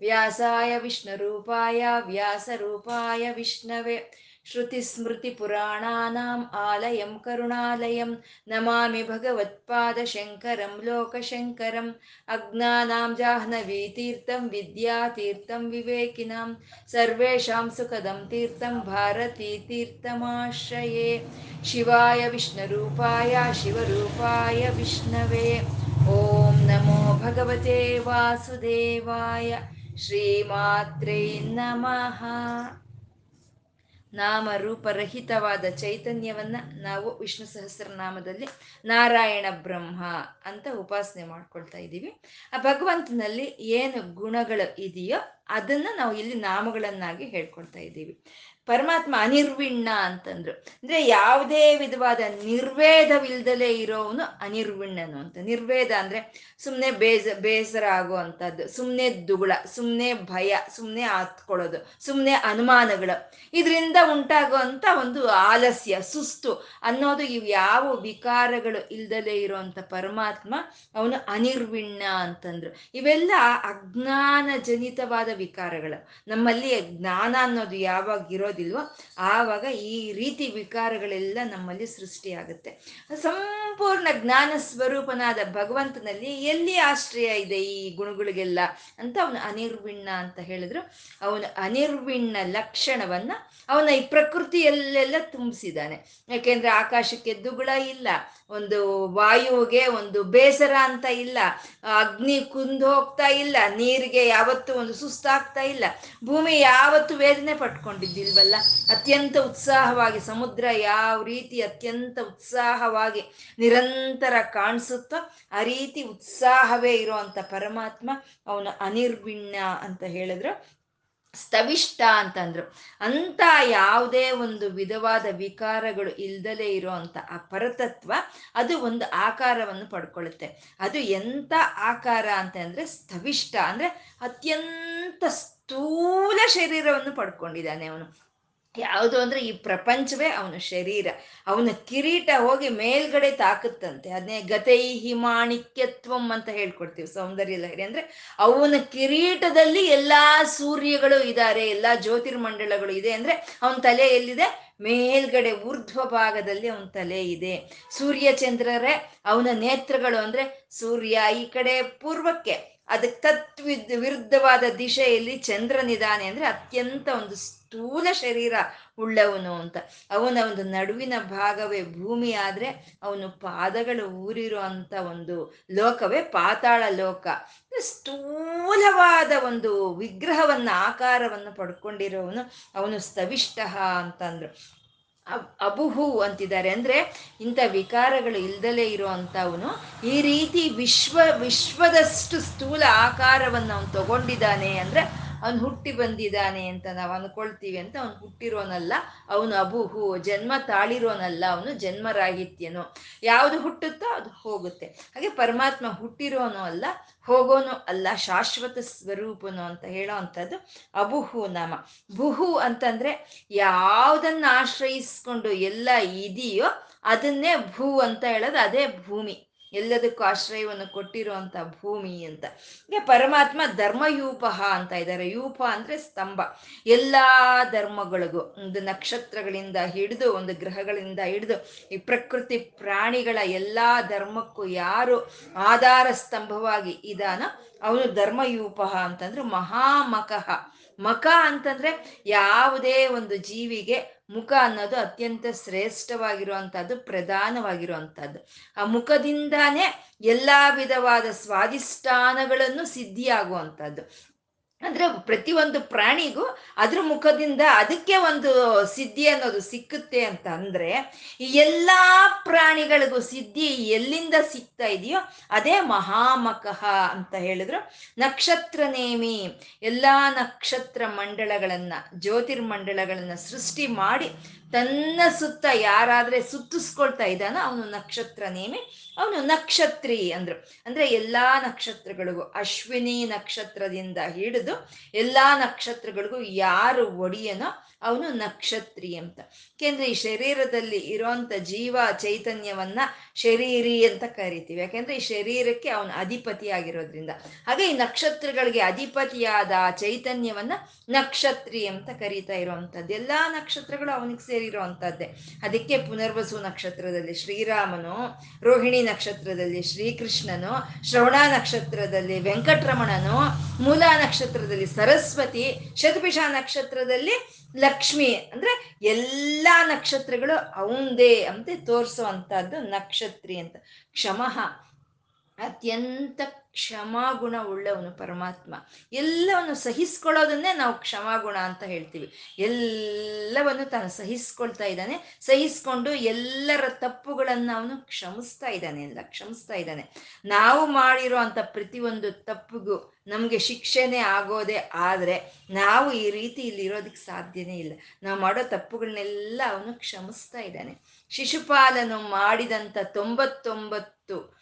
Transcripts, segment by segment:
ವ್ಯಾಸಾಯ ವಿಷ್ಣುರೂಪಾಯ ವ್ಯಾಸರೂಪಾಯ ವಿಷ್ಣವೆ श्रुतिस्मृतिपुराणानाम् आलयं करुणालयं नमामि भगवत्पादशङ्करं लोकशङ्करम् अज्ञानां जाह्नवीतीर्थं विद्यातीर्थं विवेकिनां सर्वेषां सुखदं तीर्थं भारतीतीर्थमाश्रये शिवाय विष्णुरूपाय शिवरूपाय विष्णवे ॐ नमो भगवते वासुदेवाय ಶ್ರೀಮಾತ್ರೇ ನಮಃ. ನಾಮ ರೂಪರಹಿತವಾದ ಚೈತನ್ಯವನ್ನ ನಾವು ವಿಷ್ಣು ಸಹಸ್ರನಾಮದಲ್ಲಿ ನಾರಾಯಣ ಬ್ರಹ್ಮ ಅಂತ ಉಪಾಸನೆ ಮಾಡ್ಕೊಳ್ತಾ ಇದ್ದೀವಿ. ಆ ಭಗವಂತನಲ್ಲಿ ಏನು ಗುಣಗಳು ಇದೆಯೋ ಅದನ್ನ ನಾವು ಇಲ್ಲಿ ನಾಮಗಳನ್ನಾಗಿ ಹೇಳ್ಕೊಳ್ತಾ ಇದ್ದೀವಿ. ಪರಮಾತ್ಮ ಅನಿರ್ವಿಣ್ಣ ಅಂತಂದ್ರು. ಅಂದ್ರೆ ಯಾವುದೇ ವಿಧವಾದ ನಿರ್ವೇದವಿಲ್ದಲೇ ಇರೋವನು ಅನಿರ್ವಿಣ್ಣನು ಅಂತ. ನಿರ್ವೇದ ಅಂದ್ರೆ ಸುಮ್ಮನೆ ಬೇಜ, ಬೇಸರ ಆಗುವಂಥದ್ದು ಸುಮ್ಮನೆ ದುಗುಳ ಸುಮ್ಮನೆ ಭಯ ಸುಮ್ಮನೆ ಹತ್ಕೊಳ್ಳೋದು ಸುಮ್ಮನೆ ಅನುಮಾನಗಳು. ಇದರಿಂದ ಉಂಟಾಗುವಂಥ ಒಂದು ಆಲಸ್ಯ, ಸುಸ್ತು ಅನ್ನೋದು ಇವು ಯಾವ ವಿಕಾರಗಳು ಇಲ್ದಲೇ ಇರುವಂತ ಪರಮಾತ್ಮ ಅವನು ಅನಿರ್ವಿಣ್ಣ ಅಂತಂದ್ರು. ಇವೆಲ್ಲ ಅಜ್ಞಾನ ಜನಿತವಾದ ವಿಕಾರಗಳು. ನಮ್ಮಲ್ಲಿ ಜ್ಞಾನ ಅನ್ನೋದು ಯಾವಾಗ ಇರೋದಿಲ್ವೋ ಆವಾಗ ಈ ರೀತಿ ವಿಕಾರಗಳೆಲ್ಲ ನಮ್ಮಲ್ಲಿ ಸೃಷ್ಟಿಯಾಗುತ್ತೆ. ಸಂಪೂರ್ಣ ಜ್ಞಾನ ಸ್ವರೂಪನಾದ ಭಗವಂತನಲ್ಲಿ ಎಲ್ಲಿ ಆಶ್ರಯ ಇದೆ ಈ ಗುಣಗಳಿಗೆಲ್ಲ ಅಂತ ಅವನು ಅನಿರ್ವಿಣ್ಣ ಅಂತ ಹೇಳಿದ್ರು. ಅವನು ಅನಿರ್ವಿಣ್ಣ ಲಕ್ಷಣವನ್ನ ಅವನ ಈ ಪ್ರಕೃತಿಯಲ್ಲೆಲ್ಲ ತುಂಬಿಸಿದ್ದಾನೆ. ಯಾಕೆಂದ್ರೆ ಆಕಾಶಕ್ಕೆ ದುಗುಳ ಇಲ್ಲ ಒಂದು ವಾಯುವಿಗೆ ಒಂದು ಬೇಸರ ಅಂತ ಇಲ್ಲ. ಅಗ್ನಿ ಕುಂದು ಹೋಗ್ತಾ ಇಲ್ಲ. ನೀರಿಗೆ ಯಾವತ್ತು ಒಂದು ಸುಸ್ತಾಗ್ತಾ ಇಲ್ಲ. ಭೂಮಿ ಯಾವತ್ತು ವೇದನೆ ಪಟ್ಕೊಂಡಿದ್ದಿಲ್ವಲ್ಲ ಅತ್ಯಂತ ಉತ್ಸಾಹವಾಗಿ, ಸಮುದ್ರ ಯಾವ ರೀತಿ ಅತ್ಯಂತ ಉತ್ಸಾಹವಾಗಿ ನಿರಂತರ ಕಾಣಿಸುತ್ತೋ ಆ ರೀತಿ ಉತ್ಸಾಹವೇ ಇರುವಂತ ಪರಮಾತ್ಮ ಅವನು ಅನಿರ್ವಿಣ್ಣ ಅಂತ ಹೇಳಿದ್ರು. ಸ್ತವಿಷ್ಟ ಅಂತಂದ್ರು. ಅಂತ ಯಾವುದೇ ಒಂದು ವಿಧವಾದ ವಿಕಾರಗಳು ಇಲ್ದಲೇ ಇರುವಂತ ಆ ಪರತತ್ವ ಅದು ಒಂದು ಆಕಾರವನ್ನು ಪಡ್ಕೊಳ್ಳುತ್ತೆ. ಅದು ಎಂತ ಆಕಾರ ಅಂತ ಅಂದ್ರೆ ಸ್ತವಿಷ್ಟ ಅಂದ್ರೆ ಅತ್ಯಂತ ಸ್ಥೂಲ ಶರೀರವನ್ನು ಪಡ್ಕೊಂಡಿದ್ದಾನೆ ಅವನು. ಯಾವುದು ಅಂದ್ರೆ ಈ ಪ್ರಪಂಚವೇ ಅವನ ಶರೀರ. ಅವನ ಕಿರೀಟ ಹೋಗಿ ಮೇಲ್ಗಡೆ ತಾಕುತ್ತಂತೆ. ಅದನ್ನೇ ಗತೈ ಹಿಮಾಣಿಕ್ಯತ್ವಂ ಅಂತ ಹೇಳ್ಕೊಡ್ತೀವಿ ಸೌಂದರ್ಯ ಲಹರಿ. ಅಂದ್ರೆ ಅವನ ಕಿರೀಟದಲ್ಲಿ ಎಲ್ಲಾ ಸೂರ್ಯಗಳು ಇದ್ದಾರೆ ಎಲ್ಲಾ ಜ್ಯೋತಿರ್ಮಂಡಲಗಳು ಇದೆ. ಅಂದ್ರೆ ಅವನ ತಲೆ ಎಲ್ಲಿದೆ? ಮೇಲ್ಗಡೆ ಊರ್ಧ್ವ ಭಾಗದಲ್ಲಿ ಅವನ ತಲೆ ಇದೆ. ಸೂರ್ಯ ಚಂದ್ರರೇ, ಅವನ ನೇತ್ರಗಳು ಅಂದ್ರೆ ಸೂರ್ಯ ಈ ಕಡೆ ಪೂರ್ವಕ್ಕೆ. ಅದಕ್ಕೆ ತತ್ ವಿರುದ್ಧವಾದ ದಿಶೆಯಲ್ಲಿ ಚಂದ್ರನಿದಾನೆ ಅಂದ್ರೆ ಅತ್ಯಂತ ಒಂದು ಸ್ಥೂಲ ಶರೀರ ಉಳ್ಳವನು ಅಂತ. ಅವನ ಒಂದು ನಡುವಿನ ಭಾಗವೇ ಭೂಮಿ ಆದ್ರೆ ಅವನು ಪಾದಗಳು ಊರಿರೋ ಒಂದು ಲೋಕವೇ ಪಾತಾಳ ಲೋಕ. ಸ್ಥೂಲವಾದ ಒಂದು ವಿಗ್ರಹವನ್ನ, ಆಕಾರವನ್ನು ಪಡ್ಕೊಂಡಿರೋವನು ಅವನು ಸ್ತವಿಷ್ಟ ಅಂತಂದ್ರು. ಅಬುಹು ಅಂತಿದ್ದಾರೆ. ಅಂದ್ರೆ ಇಂಥ ವಿಕಾರಗಳು ಇಲ್ದಲೇ ಇರುವಂತವನು ಈ ರೀತಿ ವಿಶ್ವ, ವಿಶ್ವದಷ್ಟು ಸ್ಥೂಲ ಆಕಾರವನ್ನು ಅವನು ತಗೊಂಡಿದ್ದಾನೆ ಅಂದ್ರೆ ಅವನು ಹುಟ್ಟಿ ಬಂದಿದ್ದಾನೆ ಅಂತ ನಾವು ಅನ್ಕೊಳ್ತೀವಿ ಅಂತ ಅವನು ಹುಟ್ಟಿರೋನಲ್ಲ, ಅವನು ಅಬುಹು, ಜನ್ಮ ತಾಳಿರೋನಲ್ಲ, ಅವನು ಜನ್ಮರಾಹಿತ್ಯನು. ಯಾವುದು ಹುಟ್ಟುತ್ತೋ ಅದು ಹೋಗುತ್ತೆ. ಹಾಗೆ ಪರಮಾತ್ಮ ಹುಟ್ಟಿರೋನು ಅಲ್ಲ, ಹೋಗೋನು ಅಲ್ಲ, ಶಾಶ್ವತ ಸ್ವರೂಪನು ಅಂತ ಹೇಳೋ ಅಂಥದ್ದು ಅಬುಹು ನಾಮ. ಬುಹು ಅಂತಂದ್ರೆ ಯಾವುದನ್ನ ಆಶ್ರಯಿಸ್ಕೊಂಡು ಎಲ್ಲ ಇದೆಯೋ ಅದನ್ನೇ ಭೂ ಅಂತ ಹೇಳೋದು, ಅದೇ ಭೂಮಿ. ಎಲ್ಲದಕ್ಕೂ ಆಶ್ರಯವನ್ನು ಕೊಟ್ಟಿರುವಂತ ಭೂಮಿ ಅಂತ. ಪರಮಾತ್ಮ ಧರ್ಮಯೂಪ ಅಂತ ಇದ್ದಾರೆ. ಯೂಪ ಅಂದ್ರೆ ಸ್ತಂಭ. ಎಲ್ಲಾ ಧರ್ಮಗಳಿಗೂ ಒಂದು ನಕ್ಷತ್ರಗಳಿಂದ ಹಿಡಿದು ಒಂದು ಗ್ರಹಗಳಿಂದ ಹಿಡಿದು ಈ ಪ್ರಕೃತಿ ಪ್ರಾಣಿಗಳ ಎಲ್ಲಾ ಧರ್ಮಕ್ಕೂ ಯಾರು ಆಧಾರ ಸ್ತಂಭವಾಗಿ ಇದಾನೋ? ಅವನು ಧರ್ಮಯೂಪ ಅಂತಂದ್ರೆ ಮಹಾಮಕಃ. ಮಕ ಅಂತಂದ್ರೆ ಯಾವುದೇ ಒಂದು ಜೀವಿಗೆ ಮುಖ ಅನ್ನೋದು ಅತ್ಯಂತ ಶ್ರೇಷ್ಠವಾಗಿರುವಂಥದ್ದು ಪ್ರಧಾನವಾಗಿರುವಂಥದ್ದು. ಆ ಮುಖದಿಂದಾನೇ ಎಲ್ಲಾ ವಿಧವಾದ ಸ್ವಾದಿಷ್ಠಾನಗಳನ್ನು ಸಿದ್ಧಿಯಾಗುವಂಥದ್ದು. ಅಂದ್ರೆ ಪ್ರತಿಯೊಂದು ಪ್ರಾಣಿಗೂ ಅದ್ರ ಮುಖದಿಂದ ಅದಕ್ಕೆ ಒಂದು ಸಿದ್ಧಿ ಅನ್ನೋದು ಸಿಕ್ಕುತ್ತೆ ಅಂತ ಅಂದ್ರೆ ಎಲ್ಲಾ ಪ್ರಾಣಿಗಳಿಗೂ ಸಿದ್ಧಿ ಎಲ್ಲಿಂದ ಸಿಗ್ತಾ ಇದೆಯೋ ಅದೇ ಮಹಾಮಕಃ ಅಂತ ಹೇಳಿದ್ರು. ನಕ್ಷತ್ರ ನೇಮಿ, ಎಲ್ಲಾ ನಕ್ಷತ್ರ ಮಂಡಳಗಳನ್ನ ಜ್ಯೋತಿರ್ಮಂಡಳಗಳನ್ನ ಸೃಷ್ಟಿ ಮಾಡಿ ತನ್ನ ಸುತ್ತ ಯಾರಾದ್ರೆ ಸುತ್ತಿಸ್ಕೊಳ್ತಾ ಇದ್ದಾನೋ ಅವನು ನಕ್ಷತ್ರ ನೇಮಿ, ಅವನು ನಕ್ಷತ್ರಿ ಅಂದ್ರು. ಅಂದ್ರೆ ಎಲ್ಲಾ ನಕ್ಷತ್ರಗಳಿಗೂ ಅಶ್ವಿನಿ ನಕ್ಷತ್ರದಿಂದ ಹಿಡಿದು ಎಲ್ಲಾ ನಕ್ಷತ್ರಗಳಿಗೂ ಯಾರು ಒಡಿಯನೋ ಅವನು ನಕ್ಷತ್ರಿ ಅಂತ. ಯಾಕೆಂದ್ರೆ ಈ ಶರೀರದಲ್ಲಿ ಇರೋಂಥ ಜೀವ ಚೈತನ್ಯವನ್ನ ಶರೀರಿ ಅಂತ ಕರಿತೀವಿ. ಯಾಕೆಂದ್ರೆ ಈ ಶರೀರಕ್ಕೆ ಅವನು ಅಧಿಪತಿ ಆಗಿರೋದ್ರಿಂದ ಹಾಗೆ ಈ ನಕ್ಷತ್ರಗಳಿಗೆ ಅಧಿಪತಿಯಾದ ಚೈತನ್ಯವನ್ನ ನಕ್ಷತ್ರಿ ಅಂತ ಕರೀತಾ ಇರುವಂತದ್ದು. ಎಲ್ಲಾ ನಕ್ಷತ್ರಗಳು ಅವನಿಗೆ ಸೇರಿರುವಂತದ್ದೇ ಅದಕ್ಕೆ ಪುನರ್ವಸು ನಕ್ಷತ್ರದಲ್ಲಿ ಶ್ರೀರಾಮನು, ರೋಹಿಣಿ ನಕ್ಷತ್ರದಲ್ಲಿ ಶ್ರೀಕೃಷ್ಣನು, ಶ್ರವಣ ನಕ್ಷತ್ರದಲ್ಲಿ ವೆಂಕಟರಮಣನು, ಮೂಲ ನಕ್ಷತ್ರದಲ್ಲಿ ಸರಸ್ವತಿ ಶತಪಿಷ ನಕ್ಷತ್ರದಲ್ಲಿ ಲಕ್ಷ್ಮಿ. ಅಂದ್ರೆ ಎಲ್ಲಾ ನಕ್ಷತ್ರಗಳು ಅವಂದೇ ಅಂತ ತೋರಿಸುವಂತಹದ್ದು ನಕ್ಷತ್ರಿ ಅಂತ. ಕ್ಷಮಃ. ಅತ್ಯಂತ ಕ್ಷಮಾಗುಣ ಉಳ್ಳವನು ಪರಮಾತ್ಮ. ಎಲ್ಲವನ್ನು ಸಹಿಸ್ಕೊಳ್ಳೋದನ್ನೇ ನಾವು ಕ್ಷಮಾಗುಣ ಅಂತ ಹೇಳ್ತೀವಿ. ಎಲ್ಲವನ್ನು ತಾನು ಸಹಿಸ್ಕೊಳ್ತಾ ಇದ್ದಾನೆ. ಸಹಿಸ್ಕೊಂಡು ಎಲ್ಲರ ತಪ್ಪುಗಳನ್ನು ಅವನು ಕ್ಷಮಿಸ್ತಾ ಇದ್ದಾನೆ ಎಲ್ಲ ಕ್ಷಮಿಸ್ತಾ ಇದ್ದಾನೆ. ನಾವು ಮಾಡಿರೋ ಅಂಥ ಪ್ರತಿಯೊಂದು ತಪ್ಪಿಗೂ ನಮಗೆ ಶಿಕ್ಷೆನೇ ಆಗೋದೆ ಆದರೆ ನಾವು ಈ ರೀತಿ ಇಲ್ಲಿ ಇರೋದಕ್ಕೆ ಸಾಧ್ಯನೇ ಇಲ್ಲ. ನಾವು ಮಾಡೋ ತಪ್ಪುಗಳನ್ನೆಲ್ಲ ಅವನು ಕ್ಷಮಿಸ್ತಾ ಇದ್ದಾನೆ. ಶಿಶುಪಾಲನು ಮಾಡಿದಂಥ ತೊಂಬತ್ತೊಂಬತ್ತು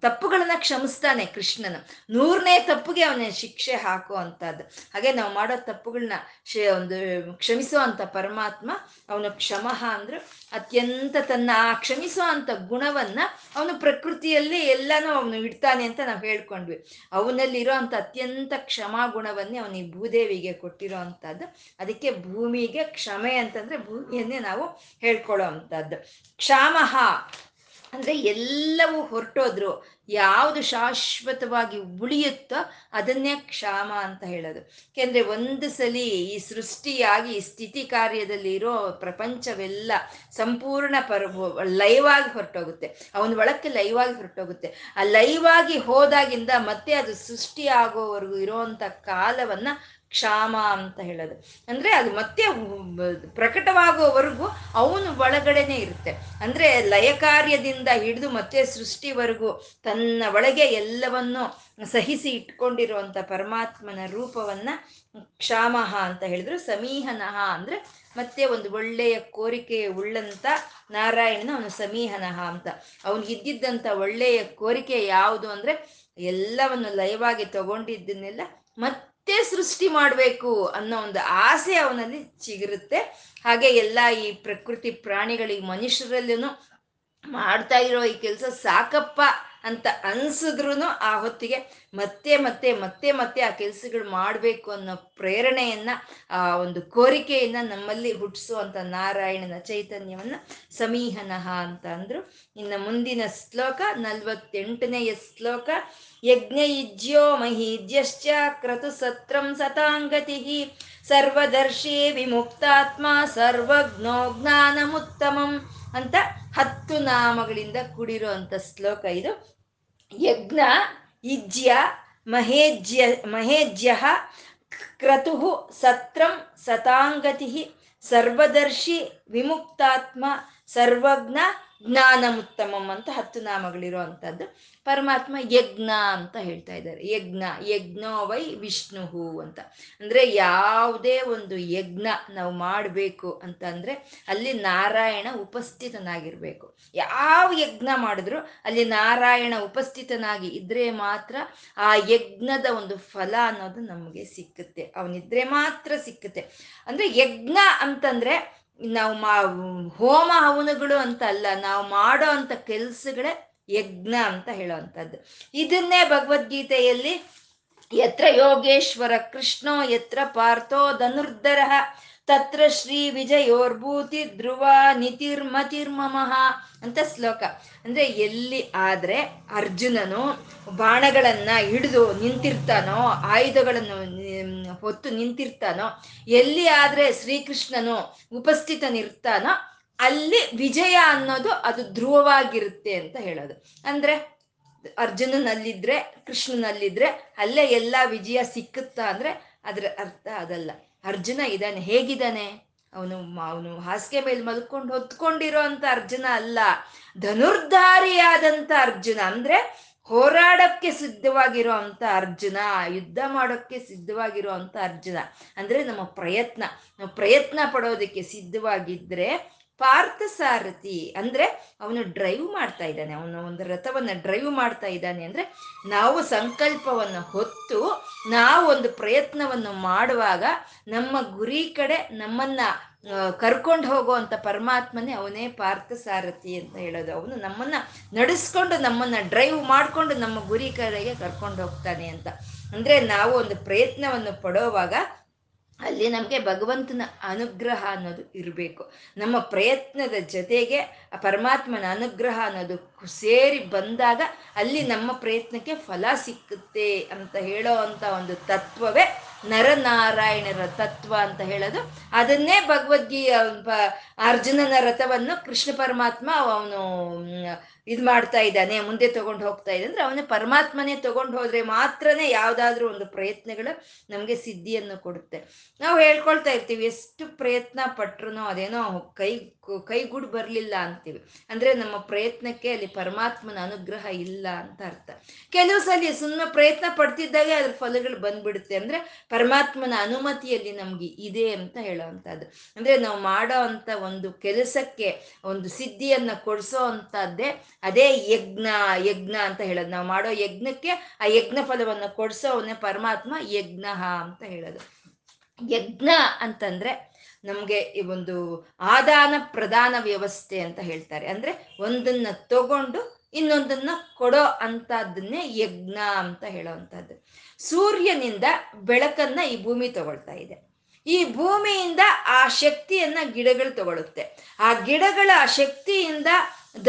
ತಪ್ಪುಗಳನ್ನ ಕ್ಷಮಿಸ್ತಾನೆ ಕೃಷ್ಣನ. ನೂರನೇ ತಪ್ಪುಗೆ ಅವನ ಶಿಕ್ಷೆ ಹಾಕೋ ಅಂತದ್ದು ಹಾಗೆ ನಾವು ಮಾಡೋ ತಪ್ಪುಗಳನ್ನ ಒಂದು ಕ್ಷಮಿಸೋ ಅಂತ ಪರಮಾತ್ಮ ಅವನ ಕ್ಷಮಃ ಅಂದ್ರೆ ಅತ್ಯಂತ ತನ್ನ ಆ ಕ್ಷಮಿಸೋ ಅಂತ ಗುಣವನ್ನ ಅವನು ಪ್ರಕೃತಿಯಲ್ಲಿ ಎಲ್ಲಾನು ಅವನು ಇಡ್ತಾನೆ ಅಂತ ನಾವು ಹೇಳ್ಕೊಂಡ್ವಿ. ಅವನಲ್ಲಿರೋ ಅಂತ ಅತ್ಯಂತ ಕ್ಷಮಾ ಗುಣವನ್ನೇ ಅವನಿಗೆ ಭೂದೇವಿಗೆ ಕೊಟ್ಟಿರೋ ಅಂಥದ್ದು. ಅದಕ್ಕೆ ಭೂಮಿಗೆ ಕ್ಷಮೆ ಅಂತಂದ್ರೆ ಭೂಮಿಯನ್ನೇ ನಾವು ಹೇಳ್ಕೊಳ್ಳೋ ಅಂತದ್ದು ಕ್ಷಾಮಹ ಅಂದ್ರೆ ಎಲ್ಲವೂ ಹೊರಟೋದ್ರು. ಯಾವುದು ಶಾಶ್ವತವಾಗಿ ಉಳಿಯುತ್ತೋ ಅದನ್ನೇ ಕ್ಷಾಮ ಅಂತ ಹೇಳೋದು. ಯಾಕೆಂದ್ರೆ ಒಂದು ಸಲಿ ಈ ಸೃಷ್ಟಿಯಾಗಿ ಸ್ಥಿತಿ ಕಾರ್ಯದಲ್ಲಿ ಇರೋ ಪ್ರಪಂಚವೆಲ್ಲ ಸಂಪೂರ್ಣ ಪರ್ ಲೈವ್ ಆಗಿ ಹೊರಟೋಗುತ್ತೆ. ಅವನ ಒಳಕ್ಕೆ ಲೈವ್ ಆಗಿ ಹೊರಟೋಗುತ್ತೆ. ಆ ಲೈವ್ ಹೋದಾಗಿಂದ ಮತ್ತೆ ಅದು ಸೃಷ್ಟಿ ಆಗೋವರೆಗೂ ಇರೋವಂಥ ಕಾಲವನ್ನ ಕ್ಷಾಮ ಅಂತ ಹೇಳೋದು. ಅಂದ್ರೆ ಅದು ಮತ್ತೆ ಪ್ರಕಟವಾಗುವವರೆಗೂ ಅವನು ಒಳಗಡೆನೆ ಇರುತ್ತೆ. ಅಂದ್ರೆ ಲಯ ಕಾರ್ಯದಿಂದ ಹಿಡಿದು ಮತ್ತೆ ಸೃಷ್ಟಿವರೆಗೂ ತನ್ನ ಒಳಗೆ ಎಲ್ಲವನ್ನು ಸಹಿಸಿ ಇಟ್ಕೊಂಡಿರುವಂತ ಪರಮಾತ್ಮನ ರೂಪವನ್ನ ಕ್ಷಾಮಹ ಅಂತ ಹೇಳಿದ್ರು. ಸಮೀಹನಃ ಅಂದ್ರೆ ಮತ್ತೆ ಒಂದು ಒಳ್ಳೆಯ ಕೋರಿಕೆ ಉಳ್ಳಂತ ನಾರಾಯಣನ ಅವನು ಸಮೀಹನಃ ಅಂತ. ಅವನಿಗಿದ್ದಂಥ ಒಳ್ಳೆಯ ಕೋರಿಕೆ ಯಾವುದು ಅಂದ್ರೆ ಎಲ್ಲವನ್ನು ಲಯವಾಗಿ ತಗೊಂಡಿದ್ದನ್ನೆಲ್ಲ ಮತ್ತೆ ಮತ್ತೆ ಸೃಷ್ಟಿ ಮಾಡಬೇಕು ಅನ್ನೋ ಒಂದು ಆಸೆ ಅವನಲ್ಲಿ ಚಿಗುರುತ್ತೆ. ಹಾಗೆ ಎಲ್ಲ ಈ ಪ್ರಕೃತಿ ಪ್ರಾಣಿಗಳಿಗೆ ಮನುಷ್ಯರಲ್ಲೂ ಮಾಡ್ತಾ ಇರೋ ಈ ಕೆಲಸ ಸಾಕಪ್ಪ. ಅಂತ ಅನ್ಸಿದ್ರು ಆ ಹೊತ್ತಿಗೆ ಮತ್ತೆ ಮತ್ತೆ ಮತ್ತೆ ಮತ್ತೆ ಆ ಕೆಲಸಗಳು ಮಾಡಬೇಕು ಅನ್ನೋ ಪ್ರೇರಣೆಯನ್ನ, ಆ ಒಂದು ಕೋರಿಕೆಯನ್ನ ನಮ್ಮಲ್ಲಿ ಹುಟ್ಟಿಸುವಂತ ನಾರಾಯಣನ ಚೈತನ್ಯವನ್ನ ಸಮೀಹನಃ ಅಂತ ಅಂದ್ರು. ಇನ್ನು ಮುಂದಿನ ಶ್ಲೋಕ ನಲ್ವತ್ತೆಂಟನೆಯ ಶ್ಲೋಕ ಯಜ್ಞಯುಜ್ಯೋ ಮಹೀಜ್ಯಶ್ಚ ಕ್ರತು ಸತ್ರಂ ಸತಾಂಗತಿ, ಸರ್ವದರ್ಶಿ ವಿಮುಕ್ತಾತ್ಮ ಸರ್ವಜ್ಞೋ ಜ್ಞಾನಮುತ್ತಮಂ ಅಂತ ಹತ್ತು ನಾಮಗಳಿಂದ ಕೂಡಿರುವಂತ ಶ್ಲೋಕ ಇದು. ಯಜ್ಞ ಇಜ್ಯ ಮಹೇಜ್ಯ ಮಹೇಜ್ಯ ಕ್ರತು ಸತ್ರಂ ಸತಾಂಗತಿ ಸರ್ವದರ್ಶಿ ವಿಮುಕ್ತಾತ್ಮ ಸರ್ವಜ್ಞ ಜ್ಞಾನಮುತ್ತಮಂ ಅಂತ ಹತ್ತು ನಾಮಗಳಿರುವಂಥದ್ದು ಪರಮಾತ್ಮ ಯಜ್ಞ ಅಂತ ಹೇಳ್ತಾ ಇದ್ದಾರೆ. ಯಜ್ಞ, ಯಜ್ಞೋ ವೈ ವಿಷ್ಣು ಅಂತ. ಅಂದ್ರೆ ಯಾವುದೇ ಒಂದು ಯಜ್ಞ ನಾವು ಮಾಡಬೇಕು ಅಂತಂದ್ರೆ ಅಲ್ಲಿ ನಾರಾಯಣ ಉಪಸ್ಥಿತನಾಗಿರ್ಬೇಕು. ಯಾವ ಯಜ್ಞ ಮಾಡಿದ್ರು ಅಲ್ಲಿ ನಾರಾಯಣ ಉಪಸ್ಥಿತನಾಗಿ ಇದ್ರೆ ಮಾತ್ರ ಆ ಯಜ್ಞದ ಒಂದು ಫಲ ಅನ್ನೋದು ನಮಗೆ ಸಿಕ್ಕುತ್ತೆ. ಅವನಿದ್ರೆ ಮಾತ್ರ ಸಿಕ್ಕುತ್ತೆ. ಅಂದರೆ ಯಜ್ಞ ಅಂತಂದ್ರೆ ನಾವು ಮಾ, ಹೋಮ ಹವನಗಳು ಅಂತ ಅಲ್ಲ ನಾವು ಮಾಡೋ ಅಂತ ಕೆಲ್ಸಗಳೇ ಯಜ್ಞ ಅಂತ ಹೇಳೋವಂಥದ್ದು ಇದನ್ನೇ ಭಗವದ್ಗೀತೆಯಲ್ಲಿ, ಯತ್ರ ಯೋಗೇಶ್ವರ ಕೃಷ್ಣೋ, ಯತ್ರ ಪಾರ್ಥೋ ಧನುರ್ಧರ ತತ್ರ ಶ್ರೀ ವಿಜಯೋರ್ಭೂತಿ ಧ್ರುವ ನಿತಿರ್ಮತಿರ್ಮಮಃ ಅಂತ ಶ್ಲೋಕ. ಅಂದ್ರೆ ಎಲ್ಲಿ ಆದ್ರೆ ಅರ್ಜುನನು ಬಾಣಗಳನ್ನ ಹಿಡಿದು ನಿಂತಿರ್ತಾನೋ, ಆಯುಧಗಳನ್ನು ಹೊತ್ತು ನಿಂತಿರ್ತಾನೋ, ಎಲ್ಲಿ ಆದ್ರೆ ಶ್ರೀಕೃಷ್ಣನು ಉಪಸ್ಥಿತನಿರ್ತಾನೋ, ಅಲ್ಲಿ ವಿಜಯ ಅನ್ನೋದು ಅದು ಧ್ರುವವಾಗಿರುತ್ತೆ ಅಂತ ಹೇಳೋದು. ಅಂದ್ರೆ ಅರ್ಜುನನಲ್ಲಿದ್ರೆ, ಕೃಷ್ಣನಲ್ಲಿದ್ರೆ ಅಲ್ಲೇ ಎಲ್ಲ ವಿಜಯ ಸಿಕ್ಕುತ್ತಾ ಅಂದ್ರೆ ಅದ್ರ ಅರ್ಥ ಅದಲ್ಲ. ಅರ್ಜುನ ಇದ್ದಾನೆ, ಹೇಗಿದ್ದಾನೆ? ಅವನು ಅವನು ಹಾಸಿಗೆ ಮೇಲೆ ಮಲ್ಕೊಂಡು ಹೊತ್ಕೊಂಡಿರೋ ಅಂತ ಅರ್ಜುನ ಅಲ್ಲ ಧನುರ್ಧಾರಿಯಾದಂಥ ಅರ್ಜುನ. ಅಂದ್ರೆ ಹೋರಾಡಕ್ಕೆ ಸಿದ್ಧವಾಗಿರೋ ಅಂತ ಅರ್ಜುನ, ಯುದ್ಧ ಮಾಡೋಕ್ಕೆ ಸಿದ್ಧವಾಗಿರೋ ಅಂತ ಅರ್ಜುನ. ಅಂದ್ರೆ ನಮ್ಮ ಪ್ರಯತ್ನ, ನಾವು ಪ್ರಯತ್ನ ಪಡೋದಕ್ಕೆ ಸಿದ್ಧವಾಗಿದ್ರೆ ಪಾರ್ಥ ಸಾರಥಿ ಅಂದ್ರೆ ಅವನು ಡ್ರೈವ್ ಮಾಡ್ತಾ ಇದ್ದಾನೆ. ಅವನು ಒಂದು ರಥವನ್ನ ಡ್ರೈವ್ ಮಾಡ್ತಾ ಇದ್ದಾನೆ ಅಂದ್ರೆ ನಾವು ಸಂಕಲ್ಪವನ್ನು ಹೊತ್ತು ನಾವು ಒಂದು ಪ್ರಯತ್ನವನ್ನು ಮಾಡುವಾಗ ನಮ್ಮ ಗುರಿ ಕಡೆ ನಮ್ಮನ್ನ ಕರ್ಕೊಂಡು ಹೋಗುವಂತ ಪರಮಾತ್ಮನೇ ಅವನೇ ಪಾರ್ಥ ಸಾರಥಿ ಅಂತ ಹೇಳೋದು. ಅವನು ನಮ್ಮನ್ನ ನಡೆಸ್ಕೊಂಡು ನಮ್ಮನ್ನ ಡ್ರೈವ್ ಮಾಡಿಕೊಂಡು ನಮ್ಮ ಗುರಿ ಕಡೆಗೆ ಕರ್ಕೊಂಡು ಹೋಗ್ತಾನೆ ಅಂತ. ಅಂದ್ರೆ ನಾವು ಒಂದು ಪ್ರಯತ್ನವನ್ನು ಪಡೋವಾಗ ಅಲ್ಲಿ ನಮಗೆ ಭಗವಂತನ ಅನುಗ್ರಹ ಅನ್ನೋದು ಇರಬೇಕು. ನಮ್ಮ ಪ್ರಯತ್ನದ ಜೊತೆಗೆ ಆ ಪರಮಾತ್ಮನ ಅನುಗ್ರಹ ಅನ್ನೋದು ಸೇರಿ ಬಂದಾಗ ಅಲ್ಲಿ ನಮ್ಮ ಪ್ರಯತ್ನಕ್ಕೆ ಫಲ ಸಿಕ್ಕುತ್ತೆ ಅಂತ ಹೇಳೋ ಅಂತ ಒಂದು ತತ್ವವೇ ನರನಾರಾಯಣರ ತತ್ವ ಅಂತ ಹೇಳೋದು. ಅದನ್ನೇ ಭಗವದ್ಗೀ ಅರ್ಜುನನ ರಥವನ್ನು ಕೃಷ್ಣ ಪರಮಾತ್ಮ ಅವನು ಇದು ಮಾಡ್ತಾ ಇದ್ದಾನೆ, ಮುಂದೆ ತಗೊಂಡು ಹೋಗ್ತಾ ಇದೆ ಅಂದ್ರೆ ಅವನ ಪರಮಾತ್ಮನೇ ತಗೊಂಡು ಹೋದ್ರೆ ಮಾತ್ರನೇ ಯಾವ್ದಾದ್ರು ಒಂದು ಪ್ರಯತ್ನಗಳು ನಮಗೆ ಸಿದ್ಧಿಯನ್ನು ಕೊಡುತ್ತೆ. ನಾವು ಹೇಳ್ಕೊಳ್ತಾ ಇರ್ತೀವಿ, ಎಷ್ಟು ಪ್ರಯತ್ನ ಪಟ್ರು ಅದೇನೋ ಕೈ ಕೈಗೂಡ್ ಬರಲಿಲ್ಲ ಅಂತೀವಿ. ಅಂದ್ರೆ ನಮ್ಮ ಪ್ರಯತ್ನಕ್ಕೆ ಅಲ್ಲಿ ಪರಮಾತ್ಮನ ಅನುಗ್ರಹ ಇಲ್ಲ ಅಂತ ಅರ್ಥ. ಕೆಲವು ಸಲ ಸುಮ್ಮನೆ ಪ್ರಯತ್ನ ಪಡ್ತಿದ್ದಾಗೆ ಅದ್ರ ಫಲಗಳು ಬಂದ್ಬಿಡುತ್ತೆ ಅಂದ್ರೆ ಪರಮಾತ್ಮನ ಅನುಮತಿಯಲ್ಲಿ ನಮ್ಗೆ ಇದೆ ಅಂತ ಹೇಳೋವಂಥದ್ದು. ಅಂದ್ರೆ ನಾವು ಮಾಡೋ ಅಂತ ಒಂದು ಕೆಲಸಕ್ಕೆ ಒಂದು ಸಿದ್ಧಿಯನ್ನ ಕೊಡಿಸೋ ಅಂತದ್ದೇ ಅದೇ ಯಜ್ಞ ಯಜ್ಞ ಅಂತ ಹೇಳೋದು. ನಾವು ಮಾಡೋ ಯಜ್ಞಕ್ಕೆ ಆ ಯಜ್ಞ ಫಲವನ್ನು ಕೊಡಿಸೋವನ್ನೇ ಪರಮಾತ್ಮ ಯಜ್ಞ ಅಂತ ಹೇಳೋದು. ಯಜ್ಞ ಅಂತಂದ್ರೆ ನಮಗೆ ಈ ಒಂದು ಆದಾನ ಪ್ರದಾನ ವ್ಯವಸ್ಥೆ ಅಂತ ಹೇಳ್ತಾರೆ. ಅಂದ್ರೆ ಒಂದನ್ನ ತಗೊಂಡು ಇನ್ನೊಂದನ್ನ ಕೊಡೋ ಅಂತದನ್ನೇ ಯಜ್ಞ ಅಂತ ಹೇಳೋವಂಥದ್ದು. ಸೂರ್ಯನಿಂದ ಬೆಳಕನ್ನ ಈ ಭೂಮಿ ತಗೊಳ್ತಾ ಇದೆ. ಈ ಭೂಮಿಯಿಂದ ಆ ಶಕ್ತಿಯನ್ನ ಗಿಡಗಳು ತಗೊಳುತ್ತೆ ಆ ಗಿಡಗಳ ಆ ಶಕ್ತಿಯಿಂದ ದ,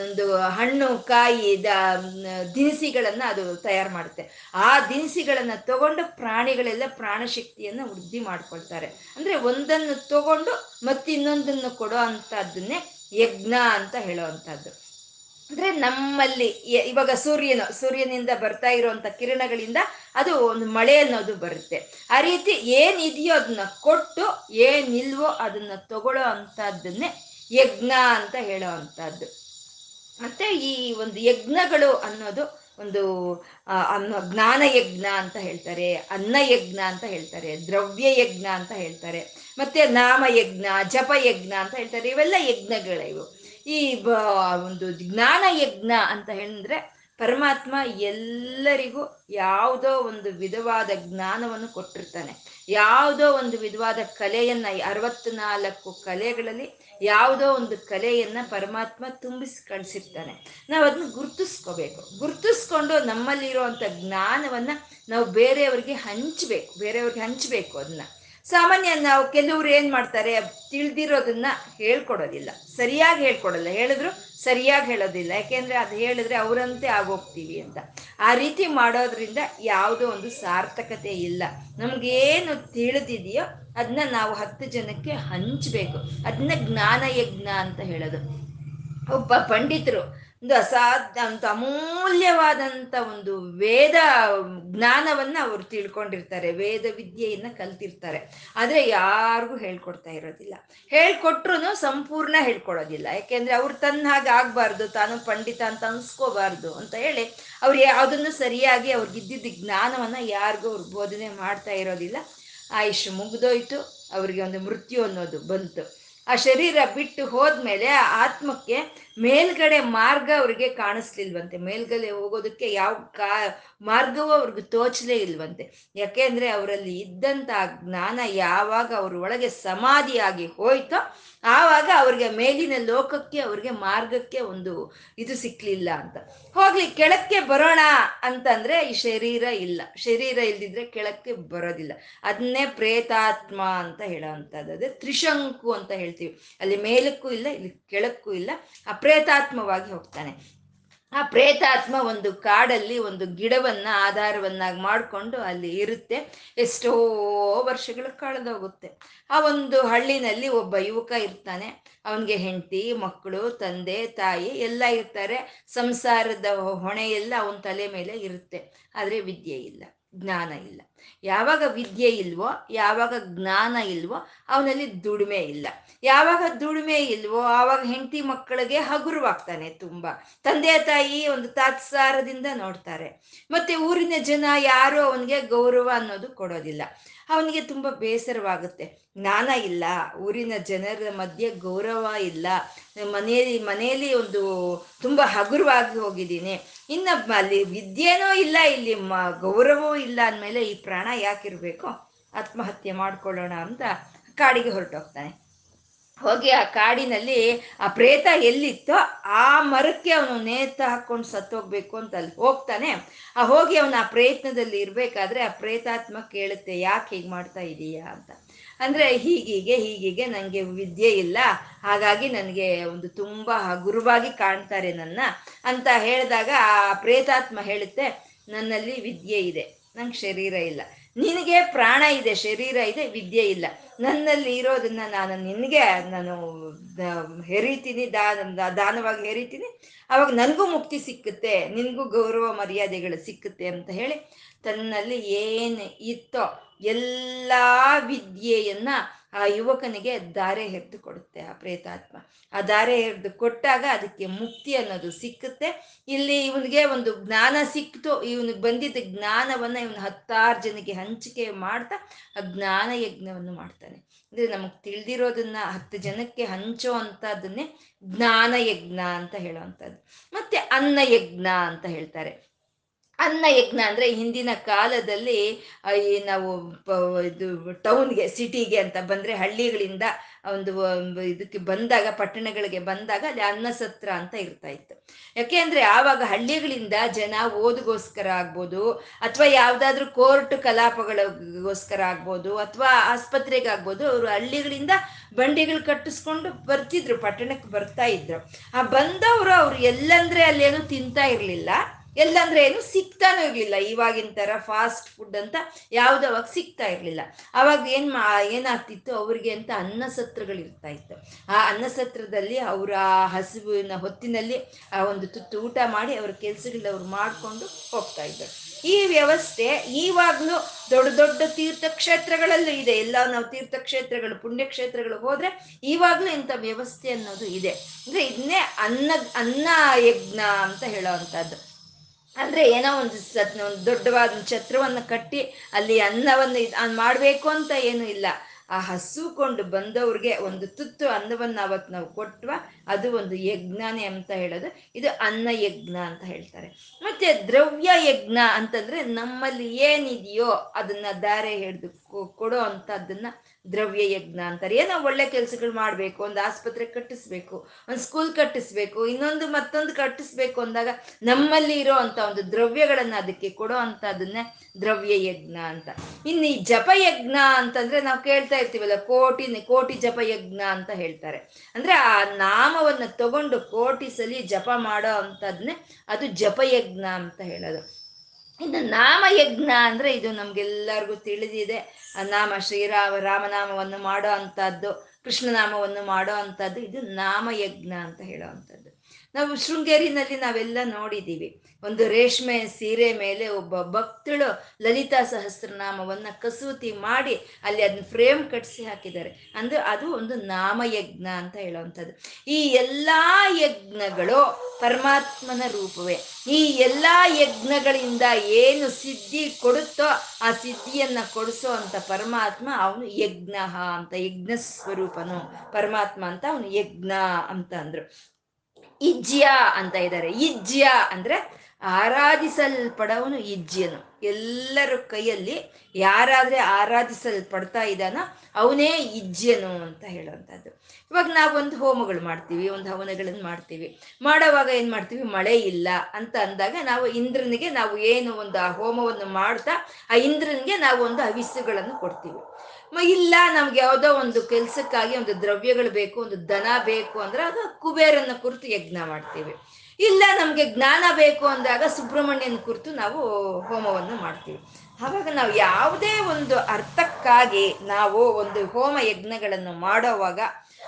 ಒಂದು ಹಣ್ಣು, ಕಾಯಿ, ದ, ದಿನಸಿಗಳನ್ನು ಅದು ತಯಾರು ಮಾಡುತ್ತೆ. ಆ ದಿನಸಿಗಳನ್ನು ತಗೊಂಡು ಪ್ರಾಣಿಗಳೆಲ್ಲ ಪ್ರಾಣಶಕ್ತಿಯನ್ನು ವೃದ್ಧಿ ಮಾಡ್ಕೊಳ್ತಾರೆ. ಅಂದ್ರೆ ಒಂದನ್ನು ತಗೊಂಡು ಮತ್ತಿನ್ನೊಂದನ್ನು ಕೊಡೋ ಅಂಥದ್ದನ್ನೇ ಯಜ್ಞ ಅಂತ ಹೇಳೋವಂಥದ್ದು. ಅಂದರೆ ನಮ್ಮಲ್ಲಿ ಇವಾಗ ಸೂರ್ಯನು, ಸೂರ್ಯನಿಂದ ಬರ್ತಾ ಇರುವಂತ ಕಿರಣಗಳಿಂದ ಅದು ಒಂದು ಮಳೆ ಅನ್ನೋದು ಬರುತ್ತೆ. ಆ ರೀತಿ ಏನಿದೆಯೋ ಅದನ್ನ ಕೊಟ್ಟು ಏನಿಲ್ವೋ ಅದನ್ನ ತಗೊಳ್ಳೋ ಅಂತದನ್ನೇ ಯಜ್ಞ ಅಂತ ಹೇಳೋ ಅಂಥದ್ದು ಮತ್ತೆ ಈ ಒಂದು ಯಜ್ಞಗಳು ಅನ್ನೋದು ಒಂದು ಜ್ಞಾನ ಯಜ್ಞ ಅಂತ ಹೇಳ್ತಾರೆ, ಅನ್ನ ಯಜ್ಞ ಅಂತ ಹೇಳ್ತಾರೆ, ದ್ರವ್ಯ ಯಜ್ಞ ಅಂತ ಹೇಳ್ತಾರೆ, ಮತ್ತೆ ನಾಮ ಯಜ್ಞ, ಜಪ ಯಜ್ಞ ಅಂತ ಹೇಳ್ತಾರೆ, ಇವೆಲ್ಲ ಯಜ್ಞಗಳಿವು. ಈ ಒಂದು ಜ್ಞಾನ ಯಜ್ಞ ಅಂತ ಹೇಳಿದ್ರೆ ಪರಮಾತ್ಮ ಎಲ್ಲರಿಗೂ ಯಾವುದೋ ಒಂದು ವಿಧವಾದ ಜ್ಞಾನವನ್ನು ಕೊಟ್ಟಿರ್ತಾನೆ. ಯಾವುದೋ ಒಂದು ವಿಧವಾದ ಕಲೆಯನ್ನ, ಅರವತ್ನಾಲ್ಕು ಕಲೆಗಳಲ್ಲಿ ಯಾವುದೋ ಒಂದು ಕಲೆಯನ್ನ ಪರಮಾತ್ಮ ತುಂಬಿಸಿ ಕಳಿಸಿರ್ತಾನೆ ನಾವು ಅದನ್ನ ಗುರುತಿಸ್ಕೋಬೇಕು. ಗುರುತಿಸ್ಕೊಂಡು ನಮ್ಮಲ್ಲಿರುವಂಥ ಜ್ಞಾನವನ್ನ ನಾವು ಬೇರೆಯವ್ರಿಗೆ ಹಂಚ್ಬೇಕು, ಬೇರೆಯವ್ರಿಗೆ ಹಂಚಬೇಕು ಅದನ್ನ ಸಾಮಾನ್ಯ ನಾವು ಕೆಲವ್ರು ಏನ್ ಮಾಡ್ತಾರೆ? ತಿಳಿದಿರೋದನ್ನ ಹೇಳ್ಕೊಡೋದಿಲ್ಲ. ಸರಿಯಾಗಿ ಹೇಳ್ಕೊಡಲ್ಲ. ಹೇಳಿದ್ರು ಸರಿಯಾಗಿ ಹೇಳೋದಿಲ್ಲ. ಯಾಕೆಂದ್ರೆ ಅದು ಹೇಳಿದ್ರೆ ಅವರಂತೆ ಆಗೋಗ್ತೀವಿ ಅಂತ. ಆ ರೀತಿ ಮಾಡೋದ್ರಿಂದ ಯಾವುದೋ ಒಂದು ಸಾರ್ಥಕತೆ ಇಲ್ಲ. ನಮ್ಗೇನು ತಿಳಿದಿದೆಯೋ ಅದನ್ನ ನಾವು ಹತ್ತು ಜನಕ್ಕೆ ಹಂಚಬೇಕು. ಅದನ್ನ ಜ್ಞಾನ ಯಜ್ಞ ಅಂತ ಹೇಳೋದು. ಒಬ್ಬ ಪಂಡಿತರು ಒಂದು ಅಸಾಧ್ಯ ಅಂತ ಅಮೂಲ್ಯವಾದಂಥ ಒಂದು ವೇದ ಜ್ಞಾನವನ್ನ ಅವರು ತಿಳ್ಕೊಂಡಿರ್ತಾರೆ, ವೇದ ವಿದ್ಯೆಯನ್ನ ಕಲ್ತಿರ್ತಾರೆ. ಆದರೆ ಯಾರಿಗೂ ಹೇಳ್ಕೊಡ್ತಾ ಇರೋದಿಲ್ಲ. ಹೇಳ್ಕೊಟ್ರು ಸಂಪೂರ್ಣ ಹೇಳ್ಕೊಡೋದಿಲ್ಲ. ಯಾಕೆಂದ್ರೆ ಅವ್ರು ತನ್ನ ಹಾಗೆ ಆಗಬಾರ್ದು, ತಾನು ಪಂಡಿತ ಅಂತ ಅನ್ಸ್ಕೋಬಾರ್ದು ಅಂತ ಹೇಳಿ ಅವ್ರು ಯಾವುದನ್ನು ಸರಿಯಾಗಿ ಅವ್ರಿಗಿದ್ದಿದ್ದ ಜ್ಞಾನವನ್ನ ಯಾರಿಗೂ ಅವ್ರು ಬೋಧನೆ ಮಾಡ್ತಾ ಇರೋದಿಲ್ಲ. ಆಯುಷ್ ಮುಗ್ದೋಯ್ತು, ಅವ್ರಿಗೆ ಒಂದು ಮೃತ್ಯು ಅನ್ನೋದು ಬಂತು. ಆ ಶರೀರ ಬಿಟ್ಟು ಹೋದ್ಮೇಲೆ ಆ ಆತ್ಮಕ್ಕೆ ಮೇಲ್ಗಡೆ ಮಾರ್ಗ ಅವ್ರಿಗೆ ಕಾಣಿಸ್ಲಿಲ್ವಂತೆ. ಮೇಲ್ಗಡೆ ಹೋಗೋದಕ್ಕೆ ಯಾವ ಕಾ, ಮಾರ್ಗವೂ ಅವ್ರಿಗೆ ತೋಚಲೇ ಇಲ್ವಂತೆ. ಯಾಕೆಂದ್ರೆ ಅವರಲ್ಲಿ ಇದ್ದಂತ ಜ್ಞಾನ ಯಾವಾಗ ಅವ್ರ ಒಳಗೆ ಸಮಾಧಿಯಾಗಿ ಹೋಯ್ತೋ, ಆವಾಗ ಅವ್ರಿಗೆ ಮೇಲಿನ ಲೋಕಕ್ಕೆ, ಅವ್ರಿಗೆ ಮಾರ್ಗಕ್ಕೆ ಒಂದು ಇದು ಸಿಕ್ಲಿಲ್ಲ ಅಂತ. ಹೋಗ್ಲಿ, ಕೆಳಕ್ಕೆ ಬರೋಣ ಅಂತಂದ್ರೆ ಈ ಶರೀರ ಇಲ್ಲ. ಶರೀರ ಇಲ್ದಿದ್ರೆ ಕೆಳಕ್ಕೆ ಬರೋದಿಲ್ಲ. ಅದನ್ನೇ ಪ್ರೇತಾತ್ಮ ಅಂತ ಹೇಳೋ ಅಂತದ್ದು ಅದೇ ತ್ರಿಶಂಕು ಅಂತ ಹೇಳ್ತೀವಿ. ಅಲ್ಲಿ ಮೇಲಕ್ಕೂ ಇಲ್ಲ, ಇಲ್ಲಿ ಕೆಳಕ್ಕೂ ಇಲ್ಲ. ಅಪ್ರೇತಾತ್ಮವಾಗಿ ಹೋಗ್ತಾನೆ. ಆ ಪ್ರೇತಾತ್ಮ ಒಂದು ಕಾಡಲ್ಲಿ ಒಂದು ಗಿಡವನ್ನ ಆಧಾರವನ್ನಾಗಿ ಮಾಡಿಕೊಂಡು ಅಲ್ಲಿ ಇರುತ್ತೆ. ಎಷ್ಟೋ ವರ್ಷಗಳು ಕಳೆದೋಗುತ್ತೆ ಆ ಒಂದು ಹಳ್ಳಿನಲ್ಲಿ ಒಬ್ಬ ಯುವಕ ಇರ್ತಾನೆ. ಅವನಿಗೆ ಹೆಂಡತಿ, ಮಕ್ಕಳು, ತಂದೆ, ತಾಯಿ ಎಲ್ಲ ಇರ್ತಾರೆ. ಸಂಸಾರದ ಹೊಣೆ ಎಲ್ಲ ಅವನ ತಲೆ ಮೇಲೆ ಇರುತ್ತೆ. ಆದರೆ ವಿದ್ಯೆ ಇಲ್ಲ, ಜ್ಞಾನ ಇಲ್ಲ. ಯಾವಾಗ ವಿದ್ಯೆ ಇಲ್ವೋ, ಯಾವಾಗ ಜ್ಞಾನ ಇಲ್ವೋ, ಅವನಲ್ಲಿ ದುಡಿಮೆ ಇಲ್ಲ. ಯಾವಾಗ ದುಡಿಮೆ ಇಲ್ವೋ, ಆವಾಗ ಹೆಂಡತಿ ಮಕ್ಕಳಿಗೆ ಹಗುರವಾಗ್ತಾನೆ ತುಂಬ. ತಂದೆ, ತಾಯಿ ಒಂದು ತಾತ್ಸಾರದಿಂದ ನೋಡ್ತಾರೆ. ಮತ್ತೆ ಊರಿನ ಜನ ಯಾರು ಅವನಿಗೆ ಗೌರವ ಅನ್ನೋದು ಕೊಡೋದಿಲ್ಲ. ಅವನಿಗೆ ತುಂಬ ಬೇಸರವಾಗುತ್ತೆ. ಜ್ಞಾನ ಇಲ್ಲ, ಊರಿನ ಜನರ ಮಧ್ಯೆ ಗೌರವ ಇಲ್ಲ. ಮನೆಯಲ್ಲಿ ಮನೆಯಲ್ಲಿ ಒಂದು ತುಂಬ ಹಗುರವಾಗಿ ಹೋಗಿದ್ದೀನಿ. ಇನ್ನು ಅಲ್ಲಿ ವಿದ್ಯೆನೂ ಇಲ್ಲ, ಇಲ್ಲಿ ಮ, ಗೌರವವೂ ಇಲ್ಲ ಅಂದಮೇಲೆ ಈ ಪ್ರಾಣ ಯಾಕಿರಬೇಕು ಆತ್ಮಹತ್ಯೆ ಮಾಡ್ಕೊಳ್ಳೋಣ ಅಂತ ಕಾಡಿಗೆ ಹೊರಟೋಗ್ತಾನೆ. ಹೋಗಿ ಆ ಕಾಡಿನಲ್ಲಿ ಆ ಪ್ರೇತ ಎಲ್ಲಿತ್ತೋ ಆ ಮರಕ್ಕೆ ಅವನು ನೇತ ಹಾಕೊಂಡು ಸತ್ತೋಗ್ಬೇಕು ಅಂತ ಅಲ್ಲಿ ಹೋಗ್ತಾನೆ. ಆ ಹೋಗಿ ಅವನು ಆ ಪ್ರಯತ್ನದಲ್ಲಿ ಇರಬೇಕಾದ್ರೆ ಆ ಪ್ರೇತಾತ್ಮ ಕೇಳುತ್ತೆ, ಯಾಕೆ ಹೀಗೆ ಮಾಡ್ತಾ ಇದೀಯಾ? ಅಂತ. ಅಂದರೆ ಹೀಗೀಗೆ ಹೀಗೀಗೆ ನನಗೆ ವಿದ್ಯೆ ಇಲ್ಲ, ಹಾಗಾಗಿ ನನಗೆ ಒಂದು ತುಂಬ ಗುರುವಾಗಿ ಕಾಣ್ತಾರೆ ನನ್ನ ಅಂತ ಹೇಳಿದಾಗ ಆ ಪ್ರೇತಾತ್ಮ ಹೇಳುತ್ತೆ, ನನ್ನಲ್ಲಿ ವಿದ್ಯೆ ಇದೆ. ನಂಗೆ ಶರೀರ ಇಲ್ಲ. ನಿನಗೆ ಪ್ರಾಣ ಇದೆ, ಶರೀರ ಇದೆ, ವಿದ್ಯೆ ಇಲ್ಲ. ನನ್ನಲ್ಲಿ ಇರೋದನ್ನ ನಾನು ನಿನಗೆ, ನಾನು ಹೆರಿತೀನಿ, ದಾನ, ದಾನವಾಗಿ ಹೆರಿತೀನಿ. ಅವಾಗ ನನಗೂ ಮುಕ್ತಿ ಸಿಕ್ಕುತ್ತೆ, ನಿನಗೂ ಗೌರವ ಮರ್ಯಾದೆಗಳು ಸಿಕ್ಕುತ್ತೆ ಅಂತ ಹೇಳಿ ತನ್ನಲ್ಲಿ ಏನು ಇತ್ತೋ ಎಲ್ಲ ವಿದ್ಯೆಯನ್ನ ಆ ಯುವಕನಿಗೆ ದಾರೆ ಎರೆದು ಕೊಡುತ್ತೆ ಆ ಪ್ರೇತಾತ್ಮ. ಆ ದಾರೆ ಎರೆದು ಕೊಟ್ಟಾಗ ಅದಕ್ಕೆ ಮುಕ್ತಿ ಅನ್ನೋದು ಸಿಕ್ಕುತ್ತೆ. ಇಲ್ಲಿ ಇವನಿಗೆ ಒಂದು ಜ್ಞಾನ ಸಿಕ್ತು. ಇವನಿಗೆ ಬಂದಿದ್ದ ಜ್ಞಾನವನ್ನ ಇವನು ಹತ್ತಾರು ಜನಕ್ಕೆ ಹಂಚಿಕೆ ಮಾಡ್ತಾ ಆ ಜ್ಞಾನ ಯಜ್ಞವನ್ನು ಮಾಡ್ತಾನೆ. ಅಂದ್ರೆ ನಮಗ್ ತಿಳಿದಿರೋದನ್ನ ಹತ್ತು ಜನಕ್ಕೆ ಹಂಚೋ ಅಂತದನ್ನೇ ಜ್ಞಾನ ಯಜ್ಞ ಅಂತ ಹೇಳುವಂಥದ್ದು ಮತ್ತೆ ಅನ್ನ ಯಜ್ಞ ಅಂತ ಹೇಳ್ತಾರೆ. ಅನ್ನ ಯಜ್ಞ ಅಂದ್ರೆ ಹಿಂದಿನ ಕಾಲದಲ್ಲಿ ಈ ನಾವು ಇದು ಟೌನ್ಗೆ, ಸಿಟಿಗೆ ಅಂತ ಬಂದ್ರೆ ಹಳ್ಳಿಗಳಿಂದ ಒಂದು ಇದಕ್ಕೆ ಬಂದಾಗ, ಪಟ್ಟಣಗಳಿಗೆ ಬಂದಾಗ ಅಲ್ಲಿ ಅನ್ನ ಸತ್ರ ಅಂತ ಇರ್ತಾ ಇತ್ತು. ಯಾಕೆ ಅಂದ್ರೆ ಆವಾಗ ಹಳ್ಳಿಗಳಿಂದ ಜನ ಓದುಗೋಸ್ಕರ ಆಗ್ಬೋದು, ಅಥವಾ ಯಾವ್ದಾದ್ರು ಕೋರ್ಟ್ ಕಲಾಪಗಳಿಗೋಸ್ಕರ ಆಗ್ಬೋದು, ಅಥವಾ ಆಸ್ಪತ್ರೆಗಾಗ್ಬೋದು ಅವರು ಹಳ್ಳಿಗಳಿಂದ ಬಂಡಿಗಳು ಕಟ್ಟಿಸ್ಕೊಂಡು ಬರ್ತಿದ್ರು, ಪಟ್ಟಣಕ್ಕೆ ಬರ್ತಾ ಇದ್ರು. ಆ ಬಂದವರು ಅವ್ರು ಎಲ್ಲಂದ್ರೆ ಅಲ್ಲೇನು ತಿಂತಾ ಇರ್ಲಿಲ್ಲ. ಎಲ್ಲಂದ್ರೆ ಏನು ಸಿಗ್ತಾನೂ ಇರ್ಲಿಲ್ಲ. ಇವಾಗಿನ ತರ ಫಾಸ್ಟ್ ಫುಡ್ ಅಂತ ಯಾವ್ದು ಅವಾಗ ಸಿಗ್ತಾ ಇರ್ಲಿಲ್ಲ. ಅವಾಗ ಏನ್ ಮಾ, ಏನಾಗ್ತಿತ್ತು? ಅವ್ರಿಗೆ ಅಂತ ಅನ್ನ ಸತ್ರಗಳು ಇರ್ತಾ ಇತ್ತು. ಆ ಅನ್ನ ಸತ್ರದಲ್ಲಿ ಅವರ ಹಸಿವಿನ ಹೊತ್ತಿನಲ್ಲಿ ಆ ಒಂದು ತುತ್ತು ಊಟ ಮಾಡಿ ಅವ್ರ ಕೆಲ್ಸಗಳನ್ನ ಅವ್ರು ಮಾಡ್ಕೊಂಡು ಹೋಗ್ತಾ ಇದ್ರು. ಈ ವ್ಯವಸ್ಥೆ ಈವಾಗ್ಲೂ ದೊಡ್ಡ ದೊಡ್ಡ ತೀರ್ಥಕ್ಷೇತ್ರಗಳಲ್ಲೂ ಇದೆ. ಎಲ್ಲ ನಾವು ತೀರ್ಥಕ್ಷೇತ್ರಗಳು, ಪುಣ್ಯಕ್ಷೇತ್ರಗಳು ಹೋದ್ರೆ ಈವಾಗ್ಲೂ ಇಂಥ ವ್ಯವಸ್ಥೆ ಅನ್ನೋದು ಇದೆ. ಅಂದ್ರೆ ಇದನ್ನೇ ಅನ್ನ ಅನ್ನ ಯಜ್ಞ ಅಂತ ಹೇಳೋ ಅಂಥದ್ದು ಅಂದ್ರೆ ಏನೋ ಒಂದು ಒಂದು ದೊಡ್ಡವಾದ ಛತ್ರವನ್ನು ಕಟ್ಟಿ ಅಲ್ಲಿ ಅನ್ನವನ್ನು ಮಾಡಬೇಕು ಅಂತ ಏನು ಇಲ್ಲ. ಆ ಹಸುಕೊಂಡು ಬಂದವ್ರಿಗೆ ಒಂದು ತುತ್ತು ಅನ್ನವನ್ನ ಅವತ್ತು ನಾವು ಕೊಟ್ವ, ಅದು ಒಂದು ಯಜ್ಞಾನೇ ಅಂತ ಹೇಳೋದು. ಇದು ಅನ್ನ ಯಜ್ಞ ಅಂತ ಹೇಳ್ತಾರೆ. ಮತ್ತೆ ದ್ರವ್ಯ ಯಜ್ಞ ಅಂತಂದ್ರೆ ನಮ್ಮಲ್ಲಿ ಏನಿದೆಯೋ ಅದನ್ನ ದಾರೆ ಹಿಡಿದು ಕೊಡೋ ಅಂತದನ್ನ ದ್ರವ್ಯ ಯಜ್ಞ ಅಂತಾರೆ. ಏನೋ ಒಳ್ಳೆ ಕೆಲಸಗಳು ಮಾಡಬೇಕು, ಒಂದು ಆಸ್ಪತ್ರೆ ಕಟ್ಟಿಸ್ಬೇಕು, ಒಂದು ಸ್ಕೂಲ್ ಕಟ್ಟಿಸ್ಬೇಕು, ಇನ್ನೊಂದು ಮತ್ತೊಂದು ಕಟ್ಟಿಸ್ಬೇಕು ಅಂದಾಗ ನಮ್ಮಲ್ಲಿ ಇರೋ ಅಂತ ಒಂದು ದ್ರವ್ಯಗಳನ್ನ ಅದಕ್ಕೆ ಕೊಡೋ ಅಂಥದ್ದನ್ನೇ ದ್ರವ್ಯ ಯಜ್ಞ ಅಂತ. ಇನ್ನು ಈ ಜಪಯಜ್ಞ ಅಂತಂದ್ರೆ ನಾವು ಕೇಳ್ತಾ ಇರ್ತೀವಲ್ಲ, ಕೋಟಿ ಕೋಟಿ ಜಪಯಜ್ಞ ಅಂತ ಹೇಳ್ತಾರೆ. ಅಂದ್ರೆ ಆ ನಾಮವನ್ನು ತಗೊಂಡು ಕೋಟಿ ಸಲಿ ಜಪ ಮಾಡೋ ಅಂಥದ್ದನ್ನೇ ಅದು ಜಪಯಜ್ಞ ಅಂತ ಹೇಳೋದು. ಇನ್ನು ನಾಮಯಜ್ಞ ಅಂದ್ರೆ ಇದು ನಮ್ಗೆಲ್ಲರಿಗೂ ತಿಳಿದಿದೆ. ನಾಮ ಶ್ರೀರಾಮ, ರಾಮನಾಮವನ್ನು ಮಾಡೋ ಅಂಥದ್ದು, ಕೃಷ್ಣನಾಮವನ್ನು ಮಾಡೋ ಅಂಥದ್ದು, ಇದು ನಾಮಯಜ್ಞ ಅಂತ ಹೇಳೋ ನಾವು ಶೃಂಗೇರಿನಲ್ಲಿ ನಾವೆಲ್ಲ ನೋಡಿದ್ದೀವಿ ಒಂದು ರೇಷ್ಮೆ ಸೀರೆ ಮೇಲೆ ಒಬ್ಬ ಭಕ್ತಳು ಲಲಿತಾ ಸಹಸ್ರನಾಮವನ್ನ ಕಸೂತಿ ಮಾಡಿ ಅಲ್ಲಿ ಅದನ್ನ ಫ್ರೇಮ್ ಕಟ್ಸಿ ಹಾಕಿದ್ದಾರೆ. ಅಂದ್ರೆ ಅದು ಒಂದು ನಾಮಯಜ್ಞ ಅಂತ ಹೇಳುವಂಥದ್ದು. ಈ ಎಲ್ಲಾ ಯಜ್ಞಗಳು ಪರಮಾತ್ಮನ ರೂಪವೇ. ಈ ಎಲ್ಲಾ ಯಜ್ಞಗಳಿಂದ ಏನು ಸಿದ್ಧಿ ಕೊಡುತ್ತೋ ಆ ಸಿದ್ಧಿಯನ್ನ ಕೊಡಿಸೋ ಅಂತ ಪರಮಾತ್ಮ ಅವನು ಯಜ್ಞ ಅಂತ ಯಜ್ಞ ಸ್ವರೂಪನು ಪರಮಾತ್ಮ ಅಂತ ಅವನು ಯಜ್ಞ ಅಂತ ಅಂದ್ರು. ಇಜ್ಯ ಅಂತ ಇದ್ದಾರೆ ಇಜ್ಯ ಅಂದ್ರೆ ಆರಾಧಿಸಲ್ಪಡವನು ಇಜ್ಜಿಯನು ಎಲ್ಲರ ಕೈಯಲ್ಲಿ ಯಾರಾದ್ರೆ ಆರಾಧಿಸಲ್ಪಡ್ತಾ ಇದ್ದಾನೋ ಅವನೇ ಇಜ್ಜನು ಅಂತ ಹೇಳುವಂಥದ್ದು ಇವಾಗ ನಾವೊಂದು ಹೋಮಗಳು ಮಾಡ್ತೀವಿ, ಒಂದು ಹವನಗಳನ್ನು ಮಾಡ್ತೀವಿ. ಮಾಡೋವಾಗ ಏನು ಮಾಡ್ತೀವಿ? ಮಳೆ ಇಲ್ಲ ಅಂತ ಅಂದಾಗ ನಾವು ಇಂದ್ರನಿಗೆ ನಾವು ಏನು ಒಂದು ಆ ಹೋಮವನ್ನು ಮಾಡ್ತಾ ಆ ಇಂದ್ರನಿಗೆ ನಾವು ಒಂದು ಹವಿಸ್ಸುಗಳನ್ನು ಕೊಡ್ತೀವಿ. ಇಲ್ಲ, ನಮ್ಗೆ ಯಾವುದೋ ಒಂದು ಕೆಲ್ಸಕ್ಕಾಗಿ ಒಂದು ದ್ರವ್ಯಗಳು ಬೇಕು, ಒಂದು ದನ ಬೇಕು ಅಂದ್ರೆ ಅದು ಕುಬೇರನ ಕುರಿತು ಯಜ್ಞ ಮಾಡ್ತೀವಿ. ಇಲ್ಲ, ನಮಗೆ ಜ್ಞಾನ ಬೇಕು ಅಂದಾಗ ಸುಬ್ರಹ್ಮಣ್ಯನ ಕುರಿತು ನಾವು ಹೋಮವನ್ನು ಮಾಡ್ತೀವಿ. ಹಾಗಾಗಿ ನಾವು ಯಾವುದೇ ಒಂದು ಅರ್ಥಕ್ಕಾಗಿ ನಾವು ಒಂದು ಹೋಮ ಯಜ್ಞಗಳನ್ನು ಮಾಡೋವಾಗ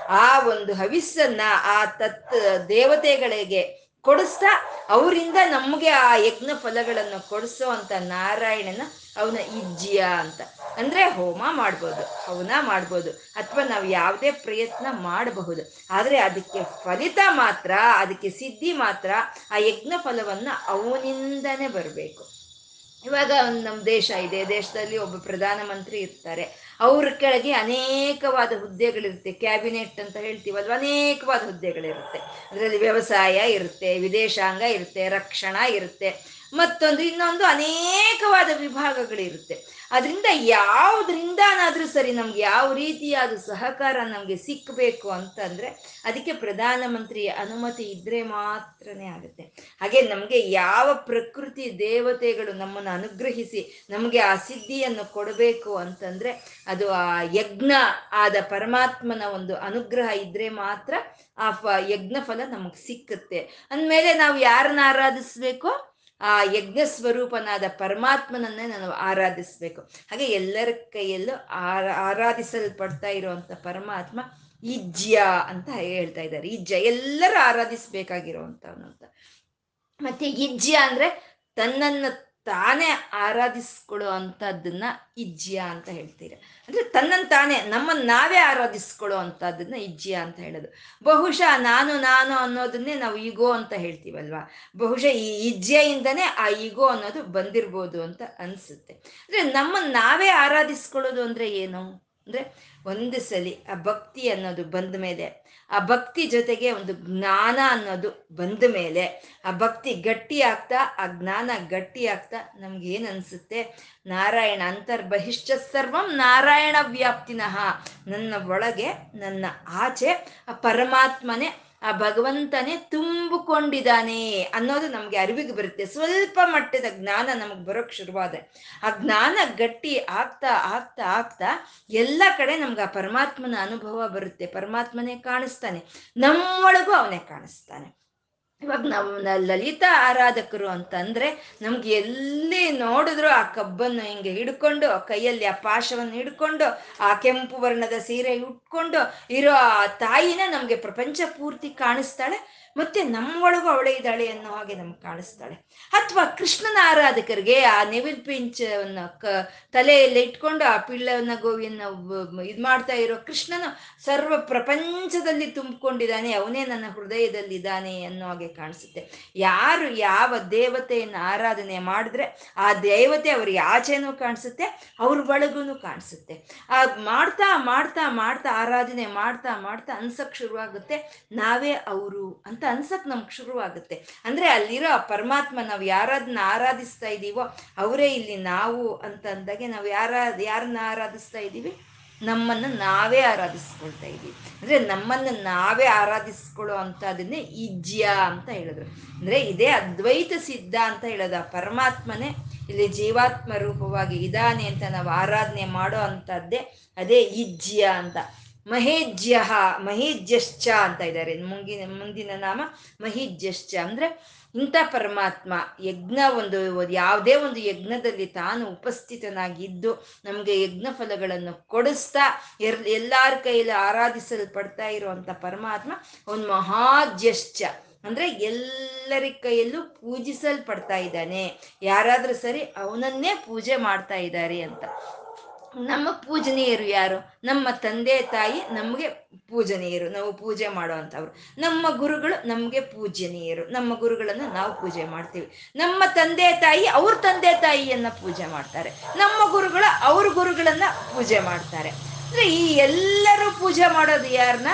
ಆ ಒಂದು ಹವಿಸ್ಸನ್ನ ಆ ತತ್ ದೇವತೆಗಳಿಗೆ ಕೊಡಿಸ್ತಾ ಅವರಿಂದ ನಮಗೆ ಆ ಯಜ್ಞ ಫಲಗಳನ್ನು ಕೊಡಿಸೋ ಅಂತ ನಾರಾಯಣನ ಅವನ ಇಜ್ಜಿಯ ಅಂತ. ಅಂದ್ರೆ ಹೋಮ ಮಾಡ್ಬೋದು, ಹವನ ಮಾಡ್ಬೋದು, ಅಥವಾ ನಾವು ಯಾವುದೇ ಪ್ರಯತ್ನ ಮಾಡಬಹುದು. ಆದರೆ ಅದಕ್ಕೆ ಫಲಿತ ಮಾತ್ರ, ಅದಕ್ಕೆ ಸಿದ್ಧಿ ಮಾತ್ರ ಆ ಯಜ್ಞ ಫಲವನ್ನ ಅವನಿಂದನೇ ಬರಬೇಕು. ಇವಾಗ ಒಂದು ನಮ್ಮ ದೇಶ ಇದೆ, ದೇಶದಲ್ಲಿ ಒಬ್ಬ ಪ್ರಧಾನಮಂತ್ರಿ ಇರ್ತಾರೆ. ಅವ್ರ ಕೆಳಗೆ ಅನೇಕವಾದ ಹುದ್ದೆಗಳಿರುತ್ತೆ, ಕ್ಯಾಬಿನೆಟ್ ಅಂತ ಹೇಳ್ತೀವಲ್ವ? ಅನೇಕವಾದ ಹುದ್ದೆಗಳಿರುತ್ತೆ. ಅದರಲ್ಲಿ ವ್ಯವಸಾಯ ಇರುತ್ತೆ, ವಿದೇಶಾಂಗ ಇರುತ್ತೆ, ರಕ್ಷಣಾ ಇರುತ್ತೆ. ಮತ್ತೊಂದು ಇನ್ನೊಂದು ಅನೇಕವಾದ ವಿಭಾಗಗಳಿರುತ್ತೆ. ಅದರಿಂದ ಯಾವುದ್ರಿಂದನಾದ್ರೂ ಸರಿ ನಮ್ಗೆ ಯಾವ ರೀತಿಯಾದ ಸಹಕಾರ ನಮಗೆ ಸಿಕ್ಕಬೇಕು ಅಂತಂದ್ರೆ ಅದಕ್ಕೆ ಪ್ರಧಾನಮಂತ್ರಿ ಅನುಮತಿ ಇದ್ರೆ ಮಾತ್ರನೇ ಆಗುತ್ತೆ. ಹಾಗೆ ನಮಗೆ ಯಾವ ಪ್ರಕೃತಿ ದೇವತೆಗಳು ನಮ್ಮನ್ನು ಅನುಗ್ರಹಿಸಿ ನಮಗೆ ಆ ಸಿದ್ಧಿಯನ್ನು ಕೊಡಬೇಕು ಅಂತಂದ್ರೆ ಅದು ಆ ಯಜ್ಞ ಆದ ಪರಮಾತ್ಮನ ಒಂದು ಅನುಗ್ರಹ ಇದ್ರೆ ಮಾತ್ರ ಆ ಫ ಯಜ್ಞ ಫಲ ನಮಗೆ ಸಿಕ್ಕುತ್ತೆ. ಅಂದಮೇಲೆ ನಾವು ಯಾರನ್ನ ಆರಾಧಿಸ್ಬೇಕು? ಆ ಯಜ್ಞ ಸ್ವರೂಪನಾದ ಪರಮಾತ್ಮನನ್ನೇ ನಾವು ಆರಾಧಿಸ್ಬೇಕು. ಹಾಗೆ ಎಲ್ಲರ ಕೈಯಲ್ಲೂ ಆರ, ಆರಾಧಿಸಲ್ಪಡ್ತಾ ಇರುವಂತ ಪರಮಾತ್ಮ ಈಜ್ಯ ಅಂತ ಹೇಳ್ತಾ ಇದ್ದಾರೆ. ಈಜ್ಯ ಎಲ್ಲರೂ ಆರಾಧಿಸ್ಬೇಕಾಗಿರುವಂತವನು ಅಂತ. ಮತ್ತೆ ಈಜ್ಯ ಅಂದ್ರೆ ತನ್ನನ್ನು ತಾನೇ ಆರಾಧಿಸ್ಕೊಳ್ಳೋ ಅಂಥದ್ದನ್ನ ಇಜ್ಯ ಅಂತ ಹೇಳ್ತೀರ. ಅಂದ್ರೆ ತನ್ನನ್ನು ತಾನೇ ನಮ್ಮನ್ನು ನಾವೇ ಆರಾಧಿಸ್ಕೊಳ್ಳೋ ಅಂತದನ್ನ ಇಜ್ಜಿಯ ಅಂತ ಹೇಳೋದು. ಬಹುಶಃ ನಾನು ನಾನು ಅನ್ನೋದನ್ನೇ ನಾವು ಈಗೋ ಅಂತ ಹೇಳ್ತೀವಲ್ವಾ? ಬಹುಶಃ ಈ ಇಜ್ಜೆಯಿಂದನೇ ಆ ಈಗೋ ಅನ್ನೋದು ಬಂದಿರ್ಬೋದು ಅಂತ ಅನ್ಸುತ್ತೆ. ಅಂದ್ರೆ ನಮ್ಮನ್ನ ನಾವೇ ಆರಾಧಿಸ್ಕೊಳ್ಳೋದು ಅಂದ್ರೆ ಏನು? ಅಂದ್ರೆ ಒಂದು ಸಲಿ ಆ ಭಕ್ತಿ ಅನ್ನೋದು ಬಂದ ಮೇಲೆ, ಆ ಭಕ್ತಿ ಜೊತೆಗೆ ಒಂದು ಜ್ಞಾನ ಅನ್ನೋದು ಬಂದ ಮೇಲೆ, ಆ ಭಕ್ತಿ ಗಟ್ಟಿ ಆಗ್ತಾ, ಆ ಜ್ಞಾನ ಗಟ್ಟಿ ಆಗ್ತಾ ನಮ್ಗೆ ಏನ್ ಅನ್ಸುತ್ತೆ? ನಾರಾಯಣ ಅಂತರ್ಬಹಿಷ್ಠ ಸರ್ವಂ ನಾರಾಯಣ ವ್ಯಾಪ್ತಿನಃ. ನನ್ನ ಒಳಗೆ, ನನ್ನ ಆಚೆ ಆ ಪರಮಾತ್ಮನೇ ಆ ಭಗವಂತನೇ ತುಂಬಿಕೊಂಡಿದ್ದಾನೆ ಅನ್ನೋದು ನಮ್ಗೆ ಅರಿವಿಗೆ ಬರುತ್ತೆ. ಸ್ವಲ್ಪ ಮಟ್ಟದ ಜ್ಞಾನ ನಮಗೆ ಬರೋಕ್ ಶುರುವಾದ. ಆ ಜ್ಞಾನ ಗಟ್ಟಿ ಆಗ್ತಾ ಆಗ್ತಾ ಆಗ್ತಾ ಎಲ್ಲ ಕಡೆ ನಮ್ಗೆ ಆ ಪರಮಾತ್ಮನ ಅನುಭವ ಬರುತ್ತೆ. ಪರಮಾತ್ಮನೇ ಕಾಣಿಸ್ತಾನೆ. ನಮ್ಮೊಳಗೂ ಅವನೇ ಕಾಣಿಸ್ತಾನೆ. ಇವಾಗ ನಮ್ಮ ಲಲಿತಾ ಆರಾಧಕರು ಅಂತಂದ್ರೆ ನಮ್ಗೆ ಎಲ್ಲಿ ನೋಡಿದ್ರು ಆ ಕಬ್ಬನ್ನು ಹಿಂಗೆ ಹಿಡ್ಕೊಂಡು ಕೈಯಲ್ಲಿ ಆ ಪಾಶವನ್ನು ಹಿಡ್ಕೊಂಡು, ಆ ಕೆಂಪು ವರ್ಣದ ಸೀರೆ ಉಟ್ಕೊಂಡು ಇರೋ ಆ ತಾಯಿನ ನಮ್ಗೆ ಪ್ರಪಂಚ ಪೂರ್ತಿ ಕಾಣಿಸ್ತಾಳೆ. ಮತ್ತೆ ನಮ್ಮೊಳಗೂ ಅವಳೇ ಇದ್ದಾಳೆ ಅನ್ನೋ ಹಾಗೆ ನಮ್ಗೆ ಕಾಣಿಸ್ತಾಳೆ. ಅಥವಾ ಕೃಷ್ಣನ ಆರಾಧಕರಿಗೆ ಆ ನೆವಿಲ್ ಪಿಂಚ್ ಕ, ತಲೆಯಲ್ಲಿ ಇಟ್ಕೊಂಡು ಆ ಪಿಳ್ಳವನ್ನ ಗೋವಿಯನ್ನ ಇದು ಮಾಡ್ತಾ ಇರೋ ಕೃಷ್ಣನು ಸರ್ವ ಪ್ರಪಂಚದಲ್ಲಿ ತುಂಬಿಕೊಂಡಿದ್ದಾನೆ, ಅವನೇ ನನ್ನ ಹೃದಯದಲ್ಲಿದ್ದಾನೆ ಅನ್ನೋ ಹಾಗೆ ಕಾಣಿಸುತ್ತೆ. ಯಾರು ಯಾವ ದೇವತೆಯನ್ನು ಆರಾಧನೆ ಮಾಡಿದ್ರೆ ಆ ದೇವತೆ ಅವ್ರಿಗೆ ಆಚೆನೂ ಕಾಣಿಸುತ್ತೆ, ಅವ್ರ ಒಳಗೂ ಕಾಣಿಸುತ್ತೆ. ಆ ಮಾಡ್ತಾ ಮಾಡ್ತಾ ಮಾಡ್ತಾ, ಆರಾಧನೆ ಮಾಡ್ತಾ ಮಾಡ್ತಾ ಅನ್ಸಕ್ ಶುರುವಾಗುತ್ತೆ, ನಾವೇ ಅವರು ಅಂತ ಅನ್ಸಕ್ ನಮ್ಗೆ ಶುರುವಾಗುತ್ತೆ ಅಂದ್ರೆ ಅಲ್ಲಿರೋ ಆ ಪರಮಾತ್ಮ ನಾವು ಯಾರದನ್ನ ಆರಾಧಿಸ್ತಾ ಇದ್ದೀವೋ ಅವರೇ ಇಲ್ಲಿ ನಾವು ಅಂತ ಅಂದಾಗೆ ನಾವು ಯಾರ, ಯಾರನ್ನ ಆರಾಧಿಸ್ತಾ ಇದ್ದೀವಿ ನಮ್ಮನ್ನು ನಾವೇ ಆರಾಧಿಸ್ಕೊಳ್ತಾ ಇದ್ದೀವಿ ಅಂದ್ರೆ ನಮ್ಮನ್ನು ನಾವೇ ಆರಾಧಿಸ್ಕೊಳ್ಳೋ ಅಂಥದನ್ನೇ ಇಜ್ಯ ಅಂತ ಹೇಳಿದ್ರು. ಅಂದ್ರೆ ಇದೇ ಅದ್ವೈತ ಸಿದ್ಧ ಅಂತ ಹೇಳೋದು. ಆ ಪರಮಾತ್ಮನೇ ಇಲ್ಲಿ ಜೀವಾತ್ಮ ರೂಪವಾಗಿ ಇದಾನೆ ಅಂತ ನಾವು ಆರಾಧನೆ ಮಾಡೋ ಅಂಥದ್ದೇ ಅದೇ ಇಜ್ಯ ಅಂತ. ಮಹೇಜ್ಯ, ಮಹೇಜ್ಯಶ್ಚ ಅಂತ ಇದ್ದಾರೆ. ಮುಂಗಿನ, ಮುಂದಿನ ನಾಮ ಮಹೇಜ್ಯಶ್ಚ ಅಂದ್ರೆ ಇಂಥ ಪರಮಾತ್ಮ, ಯಜ್ಞ ಒಂದು ಯಾವುದೇ ಒಂದು ಯಜ್ಞದಲ್ಲಿ ತಾನು ಉಪಸ್ಥಿತನಾಗಿದ್ದು ನಮಗೆ ಯಜ್ಞ ಫಲಗಳನ್ನು ಕೊಡಿಸ್ತಾ ಎರ್, ಎಲ್ಲರ ಕೈಯಲ್ಲಿ ಆರಾಧಿಸಲ್ಪಡ್ತಾ ಇರುವಂತ ಪರಮಾತ್ಮ ಒಂದು ಮಹಾಜ್ಯಶ್ಚ ಅಂದ್ರೆ ಎಲ್ಲರ ಕೈಯಲ್ಲೂ ಪೂಜಿಸಲ್ಪಡ್ತಾ ಇದ್ದಾನೆ. ಯಾರಾದ್ರೂ ಸರಿ ಅವನನ್ನೇ ಪೂಜೆ ಮಾಡ್ತಾ ಇದ್ದಾರೆ ಅಂತ. ನಮ್ಮ ಪೂಜನೀಯರು ಯಾರು? ನಮ್ಮ ತಂದೆ ತಾಯಿ ನಮಗೆ ಪೂಜನೀಯರು, ನಾವು ಪೂಜೆ ಮಾಡುವಂಥವ್ರು. ನಮ್ಮ ಗುರುಗಳು ನಮಗೆ ಪೂಜನೀಯರು ನಮ್ಮ ಗುರುಗಳನ್ನು ನಾವು ಪೂಜೆ ಮಾಡ್ತೀವಿ. ನಮ್ಮ ತಂದೆ ತಾಯಿ ಅವ್ರ ತಂದೆ ತಾಯಿಯನ್ನ ಪೂಜೆ ಮಾಡ್ತಾರೆ. ನಮ್ಮ ಗುರುಗಳು ಅವ್ರ ಗುರುಗಳನ್ನ ಪೂಜೆ ಮಾಡ್ತಾರೆ. ಅಂದ್ರೆ ಈ ಎಲ್ಲರೂ ಪೂಜೆ ಮಾಡೋದು ಯಾರನ್ನ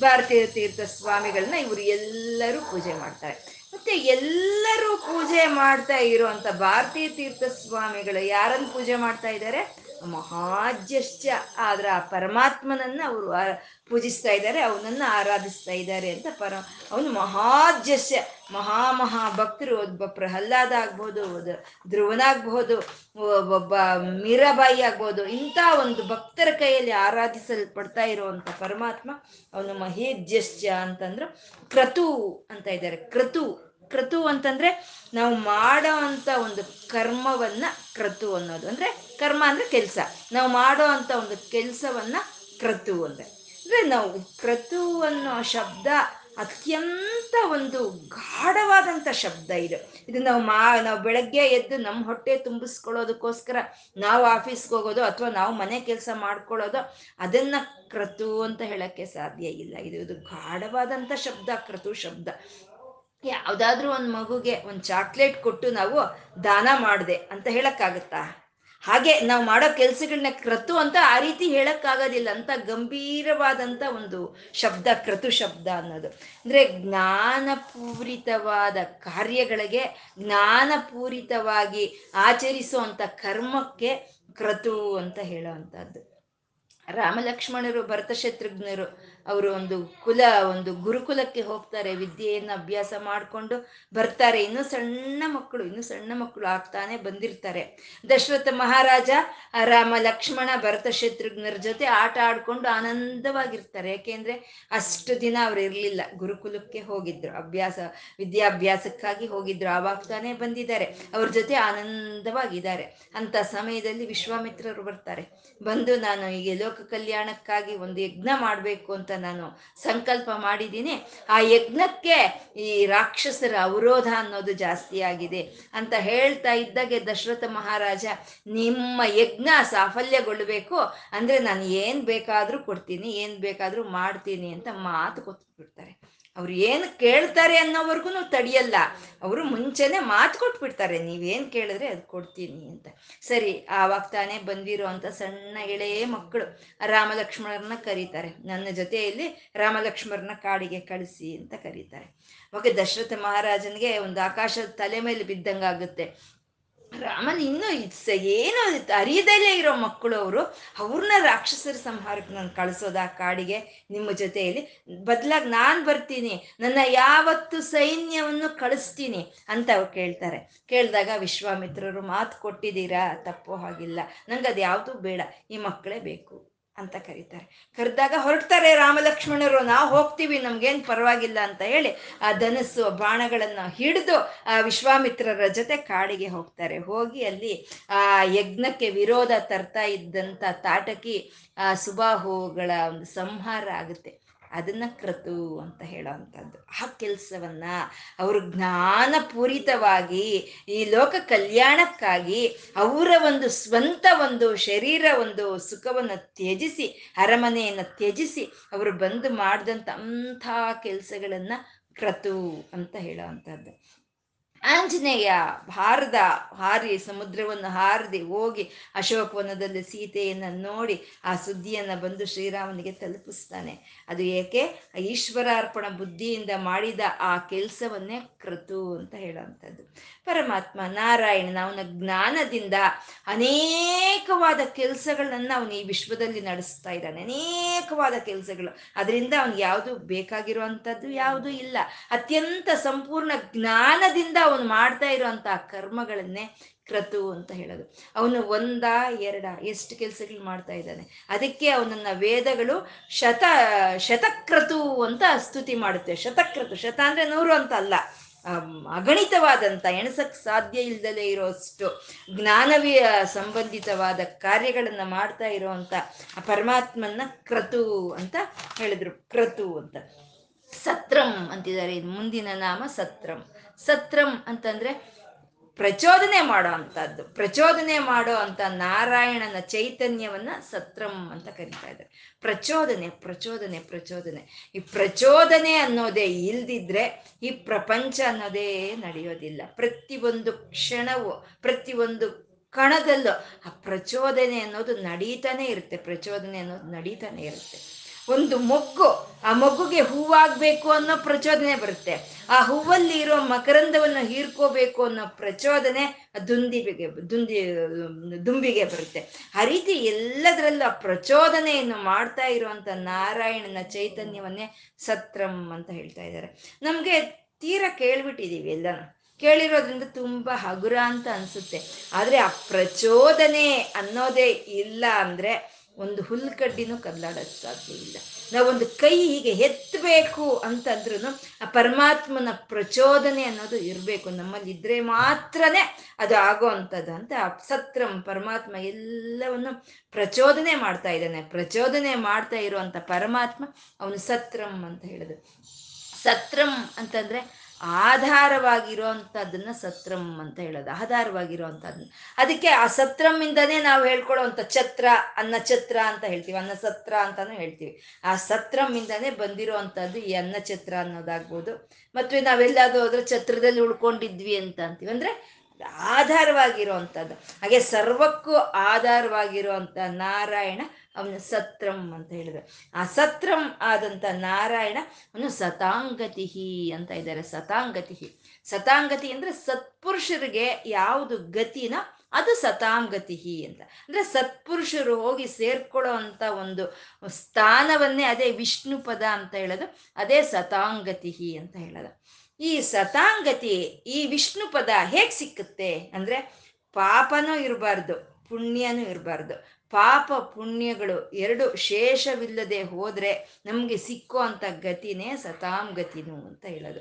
ಭಾರತೀಯ ತೀರ್ಥ ಸ್ವಾಮಿಗಳನ್ನ ಇವರು ಎಲ್ಲರೂ ಪೂಜೆ ಮಾಡ್ತಾರೆ. ಮತ್ತೆ ಎಲ್ಲರೂ ಪೂಜೆ ಮಾಡ್ತಾ ಇರುವಂತ ಭಾರತೀಯ ತೀರ್ಥ ಸ್ವಾಮಿಗಳು ಯಾರನ್ನು ಪೂಜೆ ಮಾಡ್ತಾ ಇದ್ದಾರೆ? ಮಹಾಜ್ಯಶ್ಚ. ಆದ್ರ ಆ ಪರಮಾತ್ಮನನ್ನ ಅವರು ಪೂಜಿಸ್ತಾ ಇದ್ದಾರೆ, ಅವನನ್ನ ಆರಾಧಿಸ್ತಾ ಇದ್ದಾರೆ ಅಂತ ಪರ, ಅವನು ಮಹಾಜ್ಯಶ್ಯ ಮಹಾ ಮಹಾ ಭಕ್ತರು ಒಬ್ಬ ಪ್ರಹ್ಲಾದ ಆಗ್ಬೋದು ಧ್ರುವನಾಗ್ಬಹುದು ಒಬ್ಬ ಮೀರಾಬಾಯಿ ಆಗ್ಬೋದು, ಇಂಥ ಒಂದು ಭಕ್ತರ ಕೈಯಲ್ಲಿ ಆರಾಧಿಸಲ್ಪಡ್ತಾ ಇರುವಂತ ಪರಮಾತ್ಮ ಅವನು ಮಹೇಜ್ಯಶ್ಚ ಅಂತಂದ್ರು ಕ್ರತು ಅಂತ ಇದ್ದಾರೆ. ಕ್ರತು ಕ್ರತು ಅಂತಂದ್ರೆ ನಾವು ಮಾಡೋ ಅಂತ ಒಂದು ಕರ್ಮವನ್ನ ಕ್ರತು ಅನ್ನೋದು. ಅಂದ್ರೆ ಕರ್ಮ ಅಂದ್ರೆ ಕೆಲಸ. ನಾವು ಮಾಡೋ ಅಂತ ಒಂದು ಕೆಲಸವನ್ನ ಕ್ರತು ಅಂದ್ರೆ. ಅಂದ್ರೆ ನಾವು ಕ್ರತು ಅನ್ನೋ ಶಬ್ದ ಅತ್ಯಂತ ಒಂದು ಗಾಢವಾದಂಥ ಶಬ್ದ ಇದು. ಇದು ನಾವು ಮಾ, ನಾವು ಬೆಳಗ್ಗೆ ಎದ್ದು ನಮ್ಮ ಹೊಟ್ಟೆ ತುಂಬಿಸ್ಕೊಳ್ಳೋದಕ್ಕೋಸ್ಕರ ನಾವು ಆಫೀಸ್ಗೆ ಹೋಗೋದು ಅಥವಾ ನಾವು ಮನೆ ಕೆಲಸ ಮಾಡ್ಕೊಳ್ಳೋದು ಅದನ್ನ ಕ್ರತು ಅಂತ ಹೇಳಕ್ಕೆ ಸಾಧ್ಯ ಇಲ್ಲ. ಇದು ಇದು ಗಾಢವಾದಂಥ ಶಬ್ದ ಕ್ರತು ಶಬ್ದ. ಯಾವುದಾದ್ರೂ ಒಂದು ಮಗುಗೆ ಒಂದು ಚಾಕ್ಲೇಟ್ ಕೊಟ್ಟು ನಾವು ದಾನ ಮಾಡಿದೆ ಅಂತ ಹೇಳಕ್ಕಾಗತ್ತಾ? ಹಾಗೆ ನಾವು ಮಾಡೋ ಕೆಲ್ಸಗಳನ್ನ ಕ್ರತು ಅಂತ ಆ ರೀತಿ ಹೇಳಕ್ಕಾಗೋದಿಲ್ಲ. ಅಂತ ಗಂಭೀರವಾದಂಥ ಒಂದು ಶಬ್ದ, ಕ್ರತು ಶಬ್ದ ಅನ್ನೋದು. ಅಂದ್ರೆ ಜ್ಞಾನಪೂರಿತವಾದ ಕಾರ್ಯಗಳಿಗೆ ಜ್ಞಾನಪೂರಿತವಾಗಿ ಆಚರಿಸುವಂಥ ಕರ್ಮಕ್ಕೆ ಕ್ರತು ಅಂತ ಹೇಳೋ ರಾಮಲಕ್ಷ್ಮಣರು ರಾಮಲಕ್ಷ್ಮಣರು, ಭರತಶತ್ರುಘ್ನರು ಅವರು ಒಂದು ಕುಲ, ಒಂದು ಗುರುಕುಲಕ್ಕೆ ಹೋಗ್ತಾರೆ, ವಿದ್ಯೆಯನ್ನು ಅಭ್ಯಾಸ ಮಾಡಿಕೊಂಡು ಬರ್ತಾರೆ. ಇನ್ನು ಸಣ್ಣ ಮಕ್ಕಳು, ಇನ್ನು ಸಣ್ಣ ಮಕ್ಕಳು ಆಗ್ತಾನೆ ಬಂದಿರ್ತಾರೆ. ದಶರಥ ಮಹಾರಾಜ ರಾಮ ಲಕ್ಷ್ಮಣ, ಭರತ ಶತ್ರುಘ್ನರ ಜೊತೆ ಆಟ ಆಡ್ಕೊಂಡು ಆನಂದವಾಗಿರ್ತಾರೆ. ಯಾಕೆಂದ್ರೆ ಅಷ್ಟು ದಿನ ಅವ್ರು ಇರಲಿಲ್ಲ. ಗುರುಕುಲಕ್ಕೆ ಹೋಗಿದ್ರು. ಅಭ್ಯಾಸ, ವಿದ್ಯಾಭ್ಯಾಸಕ್ಕಾಗಿ ಹೋಗಿದ್ರು. ಆವಾಗ ಬಂದಿದ್ದಾರೆ. ಅವ್ರ ಜೊತೆ ಆನಂದವಾಗಿದ್ದಾರೆ. ಅಂತ ಸಮಯದಲ್ಲಿ ವಿಶ್ವಾಮಿತ್ರರು ಬರ್ತಾರೆ. ಬಂದು, ನಾನು ಈಗ ಲೋಕ ಕಲ್ಯಾಣಕ್ಕಾಗಿ ಒಂದು ಯಜ್ಞ ಮಾಡಬೇಕು ಅಂತ ನಾನು ಸಂಕಲ್ಪ ಮಾಡಿದ್ದೀನಿ. ಆ ಯಜ್ಞಕ್ಕೆ ಈ ರಾಕ್ಷಸರ ಅವರೋಧ ಅನ್ನೋದು ಜಾಸ್ತಿ ಆಗಿದೆ ಅಂತ ಹೇಳ್ತಾ ಇದ್ದಾಗೆ ದಶರಥ ಮಹಾರಾಜ, ನಿಮ್ಮ ಯಜ್ಞ ಸಾಫಲ್ಯಗೊಳ್ಳಬೇಕು, ಅಂದ್ರೆ ನಾನು ಏನ್ ಬೇಕಾದ್ರೂ ಕೊಡ್ತೀನಿ, ಏನ್ ಬೇಕಾದ್ರೂ ಮಾಡ್ತೀನಿ ಅಂತ ಮಾತು ಕೊಟ್ಬಿಡ್ತಾರೆ. ಅವ್ರು ಏನು ಕೇಳ್ತಾರೆ ಅನ್ನೋವರೆಗೂ ತಡಿಯಲ್ಲ. ಅವರು ಮುಂಚೆನೆ ಮಾತು ಕೊಟ್ಬಿಡ್ತಾರೆ, ನೀವೇನು ಕೇಳಿದ್ರೆ ಅದು ಕೊಡ್ತೀನಿ ಅಂತ. ಸರಿ, ಆವಾಗ ತಾನೇ ಬಂದಿರೋ ಸಣ್ಣ ಎಳೆಯ ಮಕ್ಕಳು ರಾಮಲಕ್ಷ್ಮಣರನ್ನ ಕರೀತಾರೆ. ನನ್ನ ಜೊತೆಯಲ್ಲಿ ರಾಮಲಕ್ಷ್ಮರನ್ನ ಕಾಡಿಗೆ ಕಳಿಸಿ ಅಂತ ಕರೀತಾರೆ. ಅವಾಗ ದಶರಥ ಮಹಾರಾಜನಿಗೆ ಒಂದು ಆಕಾಶದ ತಲೆ ಮೇಲೆ ಬಿದ್ದಂಗಾಗುತ್ತೆ. ರಾಮನ್ ಇನ್ನೂ ಏನು ಅರಿಯದಲ್ಲೇ ಇರೋ ಮಕ್ಕಳು ಅವರು ಅವ್ರನ್ನ ರಾಕ್ಷಸರ ಸಂಹಾರಕ್ಕೆ ನಾನು ಕಳಿಸೋದ ಕಾಡಿಗೆ, ನಿಮ್ಮ ಜೊತೆಯಲ್ಲಿ. ಬದಲಾಗಿ ನಾನು ಬರ್ತೀನಿ, ನನ್ನ ಯಾವತ್ತು ಸೈನ್ಯವನ್ನು ಕಳಿಸ್ತೀನಿ ಅಂತ ಅವ್ರು ಕೇಳ್ತಾರೆ. ಕೇಳಿದಾಗ ವಿಶ್ವಾಮಿತ್ರರು ಮಾತು ಕೊಟ್ಟಿದ್ದೀರಾ? ತಪ್ಪು, ಹಾಗಿಲ್ಲ. ನಂಗೆ ಅದು ಯಾವುದೂ ಬೇಡ, ಈ ಮಕ್ಕಳೇ ಬೇಕು. ಅಂತ ಕರೀತಾರೆ. ಕರೆದಾಗ ಹೊರಡ್ತಾರೆ ರಾಮಲಕ್ಷ್ಮಣರು, ನಾವು ಹೋಗ್ತೀವಿ, ನಮ್ಗೇನು ಪರವಾಗಿಲ್ಲ ಅಂತ ಹೇಳಿ ಆ ಧನಸ್ಸು ಬಾಣಗಳನ್ನ ಹಿಡಿದು ಆ ವಿಶ್ವಾಮಿತ್ರರ ಜೊತೆ ಕಾಡಿಗೆ ಹೋಗ್ತಾರೆ. ಹೋಗಿ ಅಲ್ಲಿ ಆ ಯಜ್ಞಕ್ಕೆ ವಿರೋಧ ತರ್ತಾ ಇದ್ದಂಥ ತಾಟಕಿ ಆ ಸುಬಾಹುಗಳ ಒಂದು ಸಂಹಾರ ಆಗುತ್ತೆ. ಅದನ್ನ ಕ್ರತು ಅಂತ ಹೇಳೋ ಅಂಥದ್ದು ಆ ಕೆಲಸವನ್ನ ಅವರು ಜ್ಞಾನಪೂರಿತವಾಗಿ ಈ ಲೋಕ ಕಲ್ಯಾಣಕ್ಕಾಗಿ ಅವರ ಒಂದು ಸ್ವಂತ ಒಂದು ಶರೀರ, ಒಂದು ಸುಖವನ್ನು ತ್ಯಜಿಸಿ, ಅರಮನೆಯನ್ನು ತ್ಯಜಿಸಿ ಅವರು ಬಂದು ಮಾಡಿದಂಥ ಅಂಥ ಕೆಲಸಗಳನ್ನು ಕ್ರತು ಅಂತ ಹೇಳೋ ಅಂಥದ್ದು ಆಂಜನೇಯ ಭಾರದ ಹಾರಿ ಸಮುದ್ರವನ್ನು ಹಾರದೆ ಹೋಗಿ ಅಶೋಕವನದಲ್ಲಿ ಸೀತೆಯನ್ನು ನೋಡಿ ಆ ಸುದ್ದಿಯನ್ನು ಬಂದು ಶ್ರೀರಾಮನಿಗೆ ತಲುಪಿಸ್ತಾನೆ. ಅದು ಏಕೆ? ಈಶ್ವರಾರ್ಪಣ ಬುದ್ಧಿಯಿಂದ ಮಾಡಿದ ಆ ಕೆಲಸವನ್ನೇ ಕೃತು ಅಂತ ಹೇಳುವಂಥದ್ದು. ಪರಮಾತ್ಮ ನಾರಾಯಣನ ಅವನ ಜ್ಞಾನದಿಂದ ಅನೇಕವಾದ ಕೆಲಸಗಳನ್ನು ಅವನು ಈ ವಿಶ್ವದಲ್ಲಿ ನಡೆಸ್ತಾ ಇದ್ದಾನೆ. ಅನೇಕವಾದ ಕೆಲಸಗಳು. ಅದರಿಂದ ಅವನಿಗೆ ಯಾವುದು ಬೇಕಾಗಿರುವಂಥದ್ದು ಯಾವುದೂ ಇಲ್ಲ. ಅತ್ಯಂತ ಸಂಪೂರ್ಣ ಜ್ಞಾನದಿಂದ ಅವನು ಮಾಡ್ತಾ ಇರುವಂತ ಕರ್ಮಗಳನ್ನೇ ಕ್ರತು ಅಂತ ಹೇಳೋದು. ಅವನು ಒಂದ ಎರಡ ಎಷ್ಟು ಕೆಲಸಗಳು ಮಾಡ್ತಾ ಇದ್ದಾನೆ. ಅದಕ್ಕೆ ಅವನನ್ನ ವೇದಗಳು ಶತ, ಶತಕ್ರತು ಅಂತ ಸ್ತುತಿ ಮಾಡುತ್ತೆ. ಶತಕ್ರತು, ಶತ ಅಂದ್ರೆ ನೂರು ಅಂತ ಅಲ್ಲ. ಅಗಣಿತವಾದಂಥ ಎಣಸಕ್ ಸಾಧ್ಯ ಇಲ್ದಲೇ ಇರೋಷ್ಟು ಜ್ಞಾನವೀಯ ಸಂಬಂಧಿತವಾದ ಕಾರ್ಯಗಳನ್ನ ಮಾಡ್ತಾ ಇರೋವಂಥ ಆ ಪರಮಾತ್ಮನ ಕ್ರತು ಅಂತ ಹೇಳಿದ್ರು. ಕ್ರತು ಅಂತ. ಸತ್ರಂ ಅಂತಿದ್ದಾರೆ. ಮುಂದಿನ ನಾಮ ಸತ್ರಂ. ಸತ್ರಂ ಅಂತಂದ್ರೆ ಪ್ರಚೋದನೆ ಮಾಡೋ ಅಂತದ್ದು ಪ್ರಚೋದನೆ ಮಾಡೋ ಅಂತ ನಾರಾಯಣನ ಚೈತನ್ಯವನ್ನ ಸತ್ರಂ ಅಂತ ಕರಿತಾ ಇದ್ದಾರೆ. ಪ್ರಚೋದನೆ ಪ್ರಚೋದನೆ ಪ್ರಚೋದನೆ. ಈ ಪ್ರಚೋದನೆ ಅನ್ನೋದೇ ಇಲ್ದಿದ್ರೆ ಈ ಪ್ರಪಂಚ ಅನ್ನೋದೇ ನಡೆಯೋದಿಲ್ಲ. ಪ್ರತಿ ಒಂದು ಕ್ಷಣವು ಪ್ರತಿಯೊಂದು ಕಣದಲ್ಲೂ ಆ ಪ್ರಚೋದನೆ ಅನ್ನೋದು ನಡೀತಾನೆ ಇರುತ್ತೆ. ಪ್ರಚೋದನೆ ಅನ್ನೋದು ನಡೀತಾನೆ ಇರುತ್ತೆ. ಒಂದು ಮೊಗ್ಗು, ಆ ಮಗುಗೆ ಹೂವಾಗಬೇಕು ಅನ್ನೋ ಪ್ರಚೋದನೆ ಬರುತ್ತೆ. ಆ ಹೂವಲ್ಲಿ ಇರೋ ಮಕರಂದವನ್ನು ಹೀರ್ಕೋಬೇಕು ಅನ್ನೋ ಪ್ರಚೋದನೆ ದುಂದಿಬಿಗೆ ದುಂದಿ, ದುಂಬಿಗೆ ಬರುತ್ತೆ. ಆ ರೀತಿ ಎಲ್ಲದರಲ್ಲೂ ಆ ಪ್ರಚೋದನೆಯನ್ನು ಮಾಡ್ತಾ ಇರುವಂತ ನಾರಾಯಣನ ಚೈತನ್ಯವನ್ನೇ ಸತ್ರಂ ಅಂತ ಹೇಳ್ತಾ ಇದ್ದಾರೆ. ನಮಗೆ ತೀರಾ ಕೇಳ್ಬಿಟ್ಟಿದ್ದೀವಿ ಎಲ್ಲನೂ. ಕೇಳಿರೋದ್ರಿಂದ ತುಂಬ ಹಗುರ ಅಂತ ಅನ್ಸುತ್ತೆ. ಆದರೆ ಆ ಪ್ರಚೋದನೆ ಅನ್ನೋದೇ ಇಲ್ಲ ಅಂದ್ರೆ ಒಂದು ಹುಲ್ಕಡ್ಡಿನೂ ಕದಲಾಡೋಕ್ಕೆ ಸಾಧ್ಯ ಇಲ್ಲ. ನಾವೊಂದು ಕೈ ಹೀಗೆ ಎತ್ತಬೇಕು ಅಂತಂದ್ರೂ ಆ ಪರಮಾತ್ಮನ ಪ್ರಚೋದನೆ ಅನ್ನೋದು ಇರಬೇಕು. ನಮ್ಮಲ್ಲಿ ಇದ್ರೆ ಮಾತ್ರನೇ ಅದು ಆಗೋ ಅಂಥದ್ದು ಅಂತ ಸತ್ರಂ ಪರಮಾತ್ಮ ಎಲ್ಲವನ್ನು ಪ್ರಚೋದನೆ ಮಾಡ್ತಾ ಇದ್ದಾನೆ. ಪ್ರಚೋದನೆ ಮಾಡ್ತಾ ಇರುವಂಥ ಪರಮಾತ್ಮ ಅವನು ಸತ್ರಂ ಅಂತ ಹೇಳಿದ್ರು. ಸತ್ರಂ ಅಂತಂದ್ರೆ ಆಧಾರವಾಗಿರುವಂಥದ್ದನ್ನ ಸತ್ರಂ ಅಂತ ಹೇಳೋದು ಆಧಾರವಾಗಿರುವಂಥದ್ದನ್ನ ಅದಕ್ಕೆ ಆ ಸತ್ರಮ್ಮಿಂದನೇ ನಾವು ಹೇಳ್ಕೊಳ್ಳೋವಂಥ ಛತ್ರ ಅನ್ನ ಛತ್ರ ಅಂತ ಹೇಳ್ತೀವಿ ಅನ್ನ ಸತ್ರ ಅಂತಾನು ಹೇಳ್ತೀವಿ. ಆ ಸತ್ರಮ್ಮಿಂದನೇ ಬಂದಿರುವಂಥದ್ದು ಈ ಅನ್ನ ಛತ್ರ ಅನ್ನೋದಾಗ್ಬೋದು. ಮತ್ತು ನಾವೆಲ್ಲಾದ್ರೂ ಹೋದ್ರೆ ಛತ್ರದಲ್ಲಿ ಉಳ್ಕೊಂಡಿದ್ವಿ ಅಂತ ಅಂತೀವಿ. ಅಂದ್ರೆ ಆಧಾರವಾಗಿರುವಂಥದ್ದು ಹಾಗೆ ಸರ್ವಕ್ಕೂ ಆಧಾರವಾಗಿರುವಂಥ ನಾರಾಯಣ ಅವನು ಸತ್ರಂ ಅಂತ ಹೇಳಿದ್ರು. ಆ ಸತ್ರಂ ಆದಂಥ ನಾರಾಯಣ ಅವನು ಸತಾಂಗತಿಹಿ ಅಂತ ಇದ್ದಾರೆ. ಸತಾಂಗತಿಹಿ. ಸತಾಂಗತಿ ಅಂದ್ರೆ ಸತ್ಪುರುಷರಿಗೆ ಯಾವುದು ಗತಿನ ಅದು ಸತಾಂಗತಿಹಿ ಅಂತ. ಅಂದ್ರೆ ಸತ್ಪುರುಷರು ಹೋಗಿ ಸೇರ್ಕೊಳ್ಳೋ ಅಂತ ಒಂದು ಸ್ಥಾನವನ್ನೇ ಅದೇ ವಿಷ್ಣು ಪದ ಅಂತ ಹೇಳೋದು. ಅದೇ ಸತಾಂಗತಿಹಿ ಅಂತ ಹೇಳೋದು. ಈ ಸತಾಂಗತಿ, ಈ ವಿಷ್ಣು ಪದ ಹೇಗ್ ಸಿಕ್ಕುತ್ತೆ ಅಂದ್ರೆ ಪಾಪನೂ ಇರಬಾರ್ದು, ಪುಣ್ಯನೂ ಇರಬಾರ್ದು. ಪಾಪ ಪುಣ್ಯಗಳು ಎರಡು ಶೇಷವಿಲ್ಲದೆ ಹೋದ್ರೆ ನಮ್ಗೆ ಸಿಕ್ಕೋ ಅಂತ ಗತಿನೇ ಸತಾಂ ಗತಿನು ಅಂತ ಹೇಳೋದು.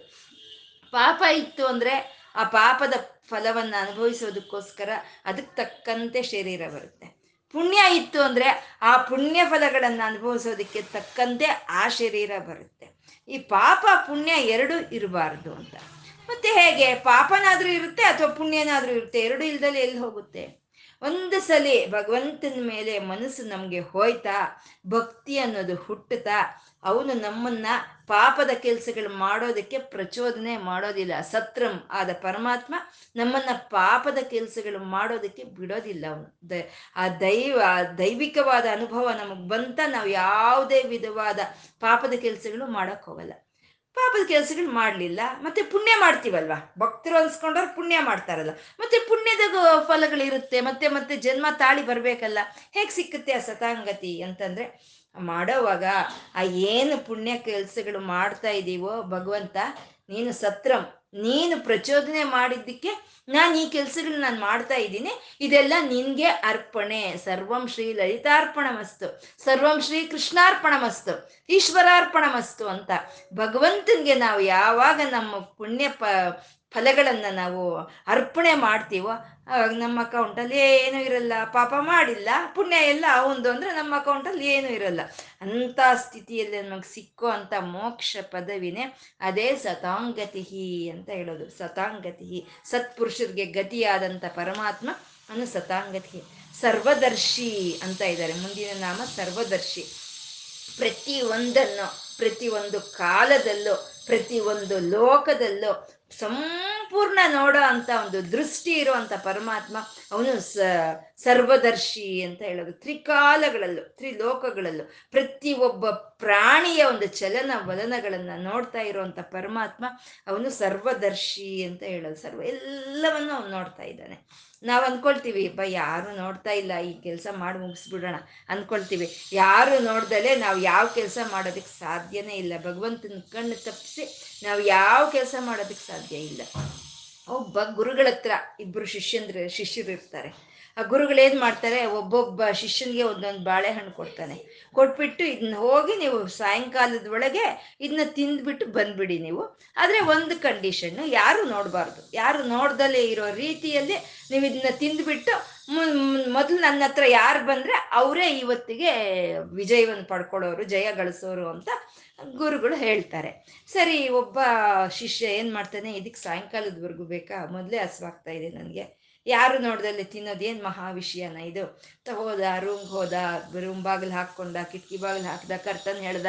ಪಾಪ ಇತ್ತು ಅಂದ್ರೆ ಆ ಪಾಪದ ಫಲವನ್ನ ಅನುಭವಿಸೋದಕ್ಕೋಸ್ಕರ ಅದಕ್ಕೆ ತಕ್ಕಂತೆ ಶರೀರ ಬರುತ್ತೆ. ಪುಣ್ಯ ಇತ್ತು ಅಂದ್ರೆ ಆ ಪುಣ್ಯ ಫಲಗಳನ್ನ ಅನುಭವಿಸೋದಕ್ಕೆ ತಕ್ಕಂತೆ ಆ ಶರೀರ ಬರುತ್ತೆ. ಈ ಪಾಪ ಪುಣ್ಯ ಎರಡು ಇರಬಾರ್ದು ಅಂತ. ಮತ್ತೆ ಹೇಗೆ ಪಾಪನಾದ್ರೂ ಇರುತ್ತೆ ಅಥವಾ ಪುಣ್ಯನಾದರೂ ಇರುತ್ತೆ? ಎರಡು ಇಲ್ದಲ್ಲಿ ಎಲ್ಲಿ ಹೋಗುತ್ತೆ? ಒಂದು ಸಲ ಭಗವಂತನ ಮೇಲೆ ಮನಸ್ಸು ನಮಗೆ ಹೋಯ್ತಾ, ಭಕ್ತಿ ಅನ್ನೋದು ಹುಟ್ಟುತ್ತಾ, ಅವನು ನಮ್ಮನ್ನ ಪಾಪದ ಕೆಲಸಗಳು ಮಾಡೋದಕ್ಕೆ ಪ್ರಚೋದನೆ ಮಾಡೋದಿಲ್ಲ, ಸತ್ರಂ ಆದ ಪರಮಾತ್ಮ ನಮ್ಮನ್ನ ಪಾಪದ ಕೆಲಸಗಳು ಮಾಡೋದಕ್ಕೆ ಬಿಡೋದಿಲ್ಲ ಅವನು. ಆ ದೈವ ದೈವಿಕವಾದ ಅನುಭವ ನಮಗೆ ಬಂತ, ನಾವು ಯಾವುದೇ ವಿಧವಾದ ಪಾಪದ ಕೆಲಸಗಳು ಮಾಡಕ್ ಹೋಗಲ್ಲ. ಪಾಪದ ಕೆಲಸಗಳು ಮಾಡಲಿಲ್ಲ. ಮತ್ತೆ ಪುಣ್ಯ ಮಾಡ್ತೀವಲ್ವ? ಭಕ್ತರು ಅನ್ಸ್ಕೊಂಡವ್ರು ಪುಣ್ಯ ಮಾಡ್ತಾರಲ್ಲ. ಮತ್ತೆ ಪುಣ್ಯದ ಫಲಗಳಿರುತ್ತೆ. ಮತ್ತೆ ಮತ್ತೆ ಜನ್ಮ ತಾಳಿ ಬರಬೇಕಲ್ಲ. ಹೇಗೆ ಸಿಕ್ಕುತ್ತೆ ಆ ಸತಾಂಗತಿ ಅಂತಂದ್ರೆ, ಮಾಡೋವಾಗ ಆ ಏನು ಪುಣ್ಯ ಕೆಲಸಗಳು ಮಾಡ್ತಾ ಇದ್ದೀವೋ ಭಗವಂತ, ನೀನು ಸತ್ರಂ ನೀನು ಪ್ರಚೋದನೆ ಮಾಡಿದ್ದಕ್ಕೆ ನಾನು ಈ ಕೆಲ್ಸಗಳು ನಾನು ಮಾಡ್ತಾ ಇದ್ದೀನಿ. ಇದೆಲ್ಲ ನಿನ್ಗೆ ಅರ್ಪಣೆ. ಸರ್ವಂ ಶ್ರೀ ಲಲಿತಾರ್ಪಣ ಮಸ್ತು ಸರ್ವಂ ಶ್ರೀ ಕೃಷ್ಣಾರ್ಪಣ ಮಸ್ತು ಈಶ್ವರಾರ್ಪಣ ಮಸ್ತು ಅಂತ. ಭಗವಂತನಿಗೆ ನಾವು ಯಾವಾಗ ನಮ್ಮ ಪುಣ್ಯ ಪ ಫಲಗಳನ್ನ ನಾವು ಅರ್ಪಣೆ ಮಾಡ್ತೀವೋ ಅವಾಗ ನಮ್ಮ ಅಕೌಂಟಲ್ಲಿ ಏನು ಇರಲ್ಲ, ಪಾಪ ಮಾಡಿಲ್ಲ, ಪುಣ್ಯ ಎಲ್ಲ ಒಂದು ಅಂದರೆ ನಮ್ಮ ಅಕೌಂಟಲ್ಲಿ ಏನೂ ಇರಲ್ಲ. ಅಂಥ ಸ್ಥಿತಿಯಲ್ಲಿ ನಮಗೆ ಸಿಕ್ಕೋ ಅಂಥ ಮೋಕ್ಷ ಪದವಿನೇ ಅದೇ ಸತಾಂಗತಿ ಅಂತ ಹೇಳೋದು. ಸತಾಂಗತಿ ಸತ್ಪುರುಷರಿಗೆ ಗತಿಯಾದಂಥ ಪರಮಾತ್ಮ ಅನು ಸತಾಂಗತಿ ಸರ್ವದರ್ಶಿ ಅಂತ ಇದ್ದಾರೆ. ಮುಂದಿನ ನಾಮ ಸರ್ವದರ್ಶಿ. ಪ್ರತಿ ಒಂದನ್ನು ಪ್ರತಿ ಒಂದು ಕಾಲದಲ್ಲೂ ಪ್ರತಿ ಒಂದು ಸಂಪೂರ್ಣ ನೋಡೋ ಅಂತ ಒಂದು ದೃಷ್ಟಿ ಇರುವಂತ ಪರಮಾತ್ಮ, ಅವನು ಸ, ಸರ್ವದರ್ಶಿ ಅಂತ ಹೇಳೋದು. ತ್ರಿಕಾಲಗಳಲ್ಲೂ, ತ್ರಿಲೋಕಗಳಲ್ಲೂ ಪ್ರತಿ ಒಬ್ಬ ಪ್ರಾಣಿಯ ಒಂದು ಚಲನ ವಲನಗಳನ್ನ ನೋಡ್ತಾ ಇರುವಂತ ಪರಮಾತ್ಮ, ಅವನು ಸರ್ವದರ್ಶಿ ಅಂತ ಹೇಳೋದು. ಸರ್ವ ಎಲ್ಲವನ್ನು ಅವನು ನೋಡ್ತಾ ಇದ್ದಾನೆ. ನಾವು ಅನ್ಕೊಳ್ತೀವಿ ಅಪ್ಪ ಯಾರು ನೋಡ್ತಾ ಇಲ್ಲ, ಈ ಕೆಲಸ ಮಾಡಿ ಮುಗಿಸ್ಬಿಡೋಣ. ಅನ್ಕೊಳ್ತೀವಿ, ಯಾರು ನೋಡ್ದಲೆ ನಾವು ಯಾವ ಕೆಲಸ ಮಾಡೋದಕ್ಕೆ ಸಾಧ್ಯನೇ ಇಲ್ಲ. ಭಗವಂತನ ಕಣ್ಣು ತಪ್ಪಿಸಿ ನಾವು ಯಾವ ಕೆಲಸ ಮಾಡೋದಕ್ಕೆ ಸಾಧ್ಯ ಇಲ್ಲ. ಒಬ್ಬ ಗುರುಗಳ ಹತ್ರ ಇಬ್ರು ಶಿಷ್ಯಂದ್ರ ಶಿಷ್ಯರು ಇರ್ತಾರೆ. ಆ ಗುರುಗಳು ಏನ್ ಮಾಡ್ತಾರೆ? ಒಬ್ಬೊಬ್ಬ ಶಿಷ್ಯನಿಗೆ ಒಂದೊಂದು ಬಾಳೆಹಣ್ಣು ಕೊಡ್ತಾನೆ. ಕೊಟ್ಬಿಟ್ಟು ಇದನ್ನ ಹೋಗಿ ನೀವು ಸಾಯಂಕಾಲದ ಒಳಗೆ ಇದನ್ನ ತಿಂದ್ಬಿಟ್ಟು ಬಂದ್ಬಿಡಿ ನೀವು. ಆದ್ರೆ ಒಂದು ಕಂಡೀಷನ್ ಯಾರು ನೋಡಬಾರ್ದು. ಯಾರು ನೋಡ್ದಲೇ ಇರೋ ರೀತಿಯಲ್ಲಿ ನೀವು ಇದನ್ನ ತಿಂದ್ಬಿಟ್ಟು ಮೊದಲು ನನ್ನ ಹತ್ರ ಯಾರು ಬಂದ್ರೆ ಅವರೇ ಇವತ್ತಿಗೆ ವಿಜಯವನ್ನು ಪಡ್ಕೊಳ್ಳೋರು, ಜಯ ಗಳಿಸೋರು ಅಂತ ಗುರುಗಳು ಹೇಳ್ತಾರೆ. ಸರಿ, ಒಬ್ಬ ಶಿಷ್ಯ ಏನ್ ಮಾಡ್ತಾನೆ ಇದಕ್ಕೆ ಸಾಯಂಕಾಲದವರೆಗೂ ಬೇಕಾ? ಮೊದಲೇ ಹಸುವಾಗ್ತಾ ಇದೆ ನನಗೆ. ಯಾರು ನೋಡ್ದಲ್ಲಿ ತಿನ್ನೋದು? ಏನು ಮಹಾ ವಿಷಯನ ಇದು? ಹೋದ ರೂಮ್ಗೆ ಹೋದ ರೂಮ್ ಬಾಗಿಲು ಹಾಕ್ಕೊಂಡ, ಕಿಟಕಿ ಬಾಗಿಲು ಹಾಕ್ದ, ಕರ್ತನ್ ಹೇಳ್ದ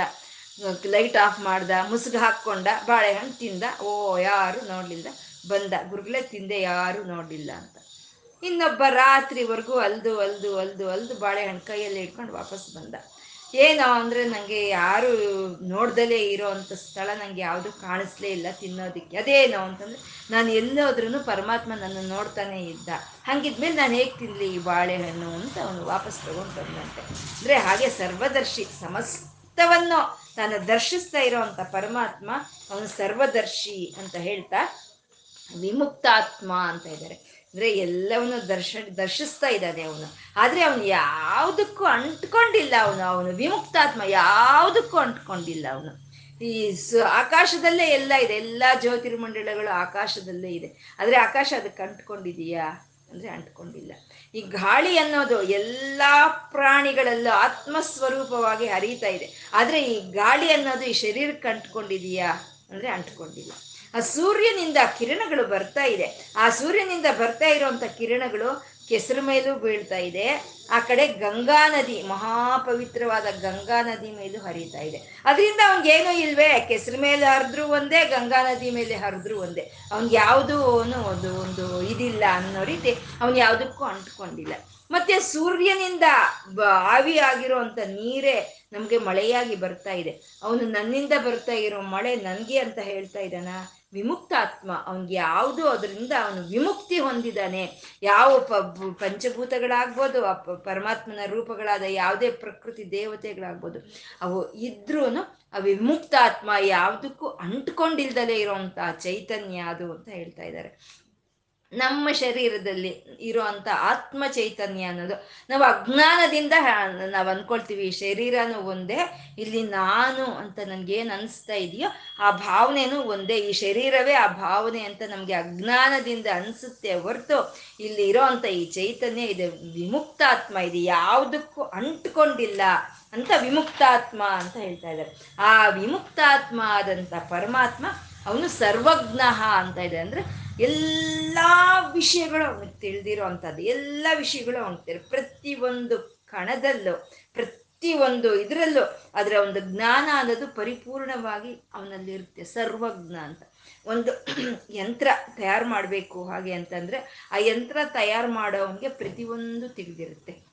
ಲೈಟ್ ಆಫ್ ಮಾಡ್ದ ಮುಸುಗು ಹಾಕ್ಕೊಂಡ, ಬಾಳೆಹಣ್ಣು ತಿಂದ, ಓ, ಯಾರು ನೋಡ್ಲಿಲ್ಲ? ಬಂದ. ಗುರುಗಳೇ, ತಿಂದೆ ಯಾರು ನೋಡಲಿಲ್ಲ ಇನ್ನೊಬ್ಬ ರಾತ್ರಿವರೆಗೂ ಅಲ್ದು ಅಲ್ದು ಅಲ್ದು ಅಲ್ದು ಬಾಳೆಹಣ್ಣು ಕೈಯಲ್ಲಿ ಇಟ್ಕೊಂಡು ವಾಪಸ್ ಬಂದ. ಏನೋ ಅಂದರೆ ನನಗೆ ಯಾರು ನೋಡ್ದಲೇ ಇರೋ ಅಂಥ ಸ್ಥಳ ನನಗೆ ಯಾವುದು ಕಾಣಿಸ್ಲೇ ಇಲ್ಲ ತಿನ್ನೋದಿಕ್ಕೆ. ಅದೇನೋ ಅಂತಂದರೆ ನಾನು ಎಲ್ಲೋದ್ರೂ ಪರಮಾತ್ಮ ನನ್ನ ನೋಡ್ತಾನೆ ಇದ್ದ. ಹಂಗಿದ್ಮೇಲೆ ನಾನು ಹೇಗೆ ತಿನ್ನಲಿ ಈ ಬಾಳೆಹಣ್ಣು ಅಂತ ಅವನು ವಾಪಸ್ ತಗೊಂಡು ಬಂದಂತೆ. ಅಂದರೆ ಹಾಗೆ ಸರ್ವದರ್ಶಿ ಸಮಸ್ತವನ್ನು ತಾನು ದರ್ಶಿಸ್ತಾ ಇರೋವಂಥ ಪರಮಾತ್ಮ ಅವನು ಸರ್ವದರ್ಶಿ ಅಂತ ಹೇಳ್ತಾ ವಿಮುಕ್ತಾತ್ಮ ಅಂತ ಇದ್ದಾರೆ. ಅಂದ್ರೆ ಎಲ್ಲವನ್ನು ದರ್ಶ, ದರ್ಶಿಸ್ತಾ ಇದ್ದಾನೆ ಅವನು. ಆದ್ರೆ ಅವನು ಯಾವುದಕ್ಕೂ ಅಂಟ್ಕೊಂಡಿಲ್ಲ ಅವನು. ಅವನು ವಿಮುಕ್ತಾತ್ಮ ಯಾವುದಕ್ಕೂ ಅಂಟ್ಕೊಂಡಿಲ್ಲ ಅವನು. ಈ ಆಕಾಶದಲ್ಲೇ ಎಲ್ಲ ಇದೆ. ಎಲ್ಲ ಜ್ಯೋತಿರ್ಮಂಡಲಗಳು ಆಕಾಶದಲ್ಲೇ ಇದೆ. ಆದ್ರೆ ಆಕಾಶ ಅದಕ್ಕೆ ಅಂಟ್ಕೊಂಡಿದೀಯಾ? ಅಂದ್ರೆ ಅಂಟ್ಕೊಂಡಿಲ್ಲ. ಈ ಗಾಳಿ ಅನ್ನೋದು ಎಲ್ಲ ಪ್ರಾಣಿಗಳಲ್ಲೂ ಆತ್ಮಸ್ವರೂಪವಾಗಿ ಹರಿತಾ ಇದೆ. ಆದ್ರೆ ಈ ಗಾಳಿ ಅನ್ನೋದು ಈ ಶರೀರಕ್ಕೆ ಅಂಟ್ಕೊಂಡಿದೀಯಾ? ಅಂದ್ರೆ ಅಂಟ್ಕೊಂಡಿಲ್ಲ. ಆ ಸೂರ್ಯನಿಂದ ಕಿರಣಗಳು ಬರ್ತಾ ಇದೆ. ಆ ಸೂರ್ಯನಿಂದ ಬರ್ತಾ ಇರುವಂತ ಕಿರಣಗಳು ಕೆಸರು ಮೇಲೂ ಬೀಳ್ತಾ ಇದೆ. ಆ ಕಡೆ ಗಂಗಾ ನದಿ, ಮಹಾಪವಿತ್ರವಾದ ಗಂಗಾ ನದಿ ಮೇಲೂ ಹರಿತಾ ಇದೆ. ಅದರಿಂದ ಅವನ್ಗೇನು ಇಲ್ವೇ, ಕೆಸರು ಮೇಲೆ ಹರಿದ್ರು ಒಂದೇ, ಗಂಗಾ ನದಿ ಮೇಲೆ ಹರಿದ್ರು ಒಂದೇ. ಅವ್ನಿಗೆ ಯಾವುದು ಒಂದು ಒಂದು ಇದಿಲ್ಲ ಅನ್ನೋ ರೀತಿ ಅವನು ಯಾವುದಕ್ಕೂ ಅಂಟ್ಕೊಂಡಿಲ್ಲ. ಮತ್ತೆ ಸೂರ್ಯನಿಂದ ಆವಿ ಆಗಿರುವಂತ ನೀರೇ ನಮಗೆ ಮಳೆಯಾಗಿ ಬರ್ತಾ ಇದೆ. ಅವನು ನನ್ನಿಂದ ಬರ್ತಾ ಇರೋ ಮಳೆ ನನಗೆ ಅಂತ ಹೇಳ್ತಾ ಇದ್ದಾನ? ವಿಮುಕ್ತಾತ್ಮ. ಅವನ್ಗೆ ಯಾವುದು ಅದರಿಂದ ಅವನು ವಿಮುಕ್ತಿ ಹೊಂದಿದಾನೆ. ಯಾವ ಪ ಪಂಚಭೂತಗಳಾಗ್ಬೋದು ಪರಮಾತ್ಮನ ರೂಪಗಳಾದ ಯಾವುದೇ ಪ್ರಕೃತಿ ದೇವತೆಗಳಾಗ್ಬೋದು, ಅವು ಇದ್ರೂ ಆ ವಿಮುಕ್ತಾತ್ಮ ಯಾವುದಕ್ಕೂ ಅಂಟ್ಕೊಂಡಿಲ್ದಲೇ ಇರೋವಂಥ ಚೈತನ್ಯ ಅದು ಅಂತ ಹೇಳ್ತಾ ಇದ್ದಾರೆ. ನಮ್ಮ ಶರೀರದಲ್ಲಿ ಇರುವಂತ ಆತ್ಮ ಚೈತನ್ಯ ಅನ್ನೋದು. ನಾವು ಅಜ್ಞಾನದಿಂದ ನಾವು ಅನ್ಕೊಳ್ತೀವಿ ಶರೀರನೂ ಒಂದೇ, ಇಲ್ಲಿ ನಾನು ಅಂತ ನನ್ಗೇನು ಅನಿಸ್ತಾ ಇದೆಯೋ, ಆ ಭಾವನೆನೂ ಒಂದೇ. ಈ ಶರೀರವೇ ಆ ಭಾವನೆ ಅಂತ ನಮಗೆ ಅಜ್ಞಾನದಿಂದ ಅನಿಸುತ್ತೆ ಹೊರತು, ಇಲ್ಲಿ ಇರೋ ಅಂತ ಈ ಚೈತನ್ಯ ಇದೆ. ವಿಮುಕ್ತಾತ್ಮ ಇದೆ. ಯಾವುದಕ್ಕೂ ಅಂಟ್ಕೊಂಡಿಲ್ಲ ಅಂತ ವಿಮುಕ್ತಾತ್ಮ ಅಂತ ಹೇಳ್ತಾ ಇದ್ದಾರೆ. ಆ ವಿಮುಕ್ತಾತ್ಮ ಆದಂಥ ಪರಮಾತ್ಮ, ಅವನು ಸರ್ವಜ್ಞ ಅಂತ ಇದೆ. ಅಂದ್ರೆ ಎಲ್ಲ ವಿಷಯಗಳು ಅವನಿಗೆ ತಿಳಿದಿರೋ ಅಂಥದ್ದು, ಎಲ್ಲ ವಿಷಯಗಳು ಅವನಿಗೆ ಒಂದು ಕಣದಲ್ಲೂ, ಪ್ರತಿ ಒಂದು ಇದರಲ್ಲೂ ಅದರ ಒಂದು ಜ್ಞಾನ ಅನ್ನೋದು ಪರಿಪೂರ್ಣವಾಗಿ ಅವನಲ್ಲಿ ಇರುತ್ತೆ ಸರ್ವಜ್ಞ ಅಂತ. ಒಂದು ಯಂತ್ರ ತಯಾರು ಮಾಡಬೇಕು ಹಾಗೆ ಅಂತಂದರೆ, ಆ ಯಂತ್ರ ತಯಾರು ಮಾಡೋವನಿಗೆ ಪ್ರತಿಯೊಂದು ತಿಳಿದಿರುತ್ತೆ.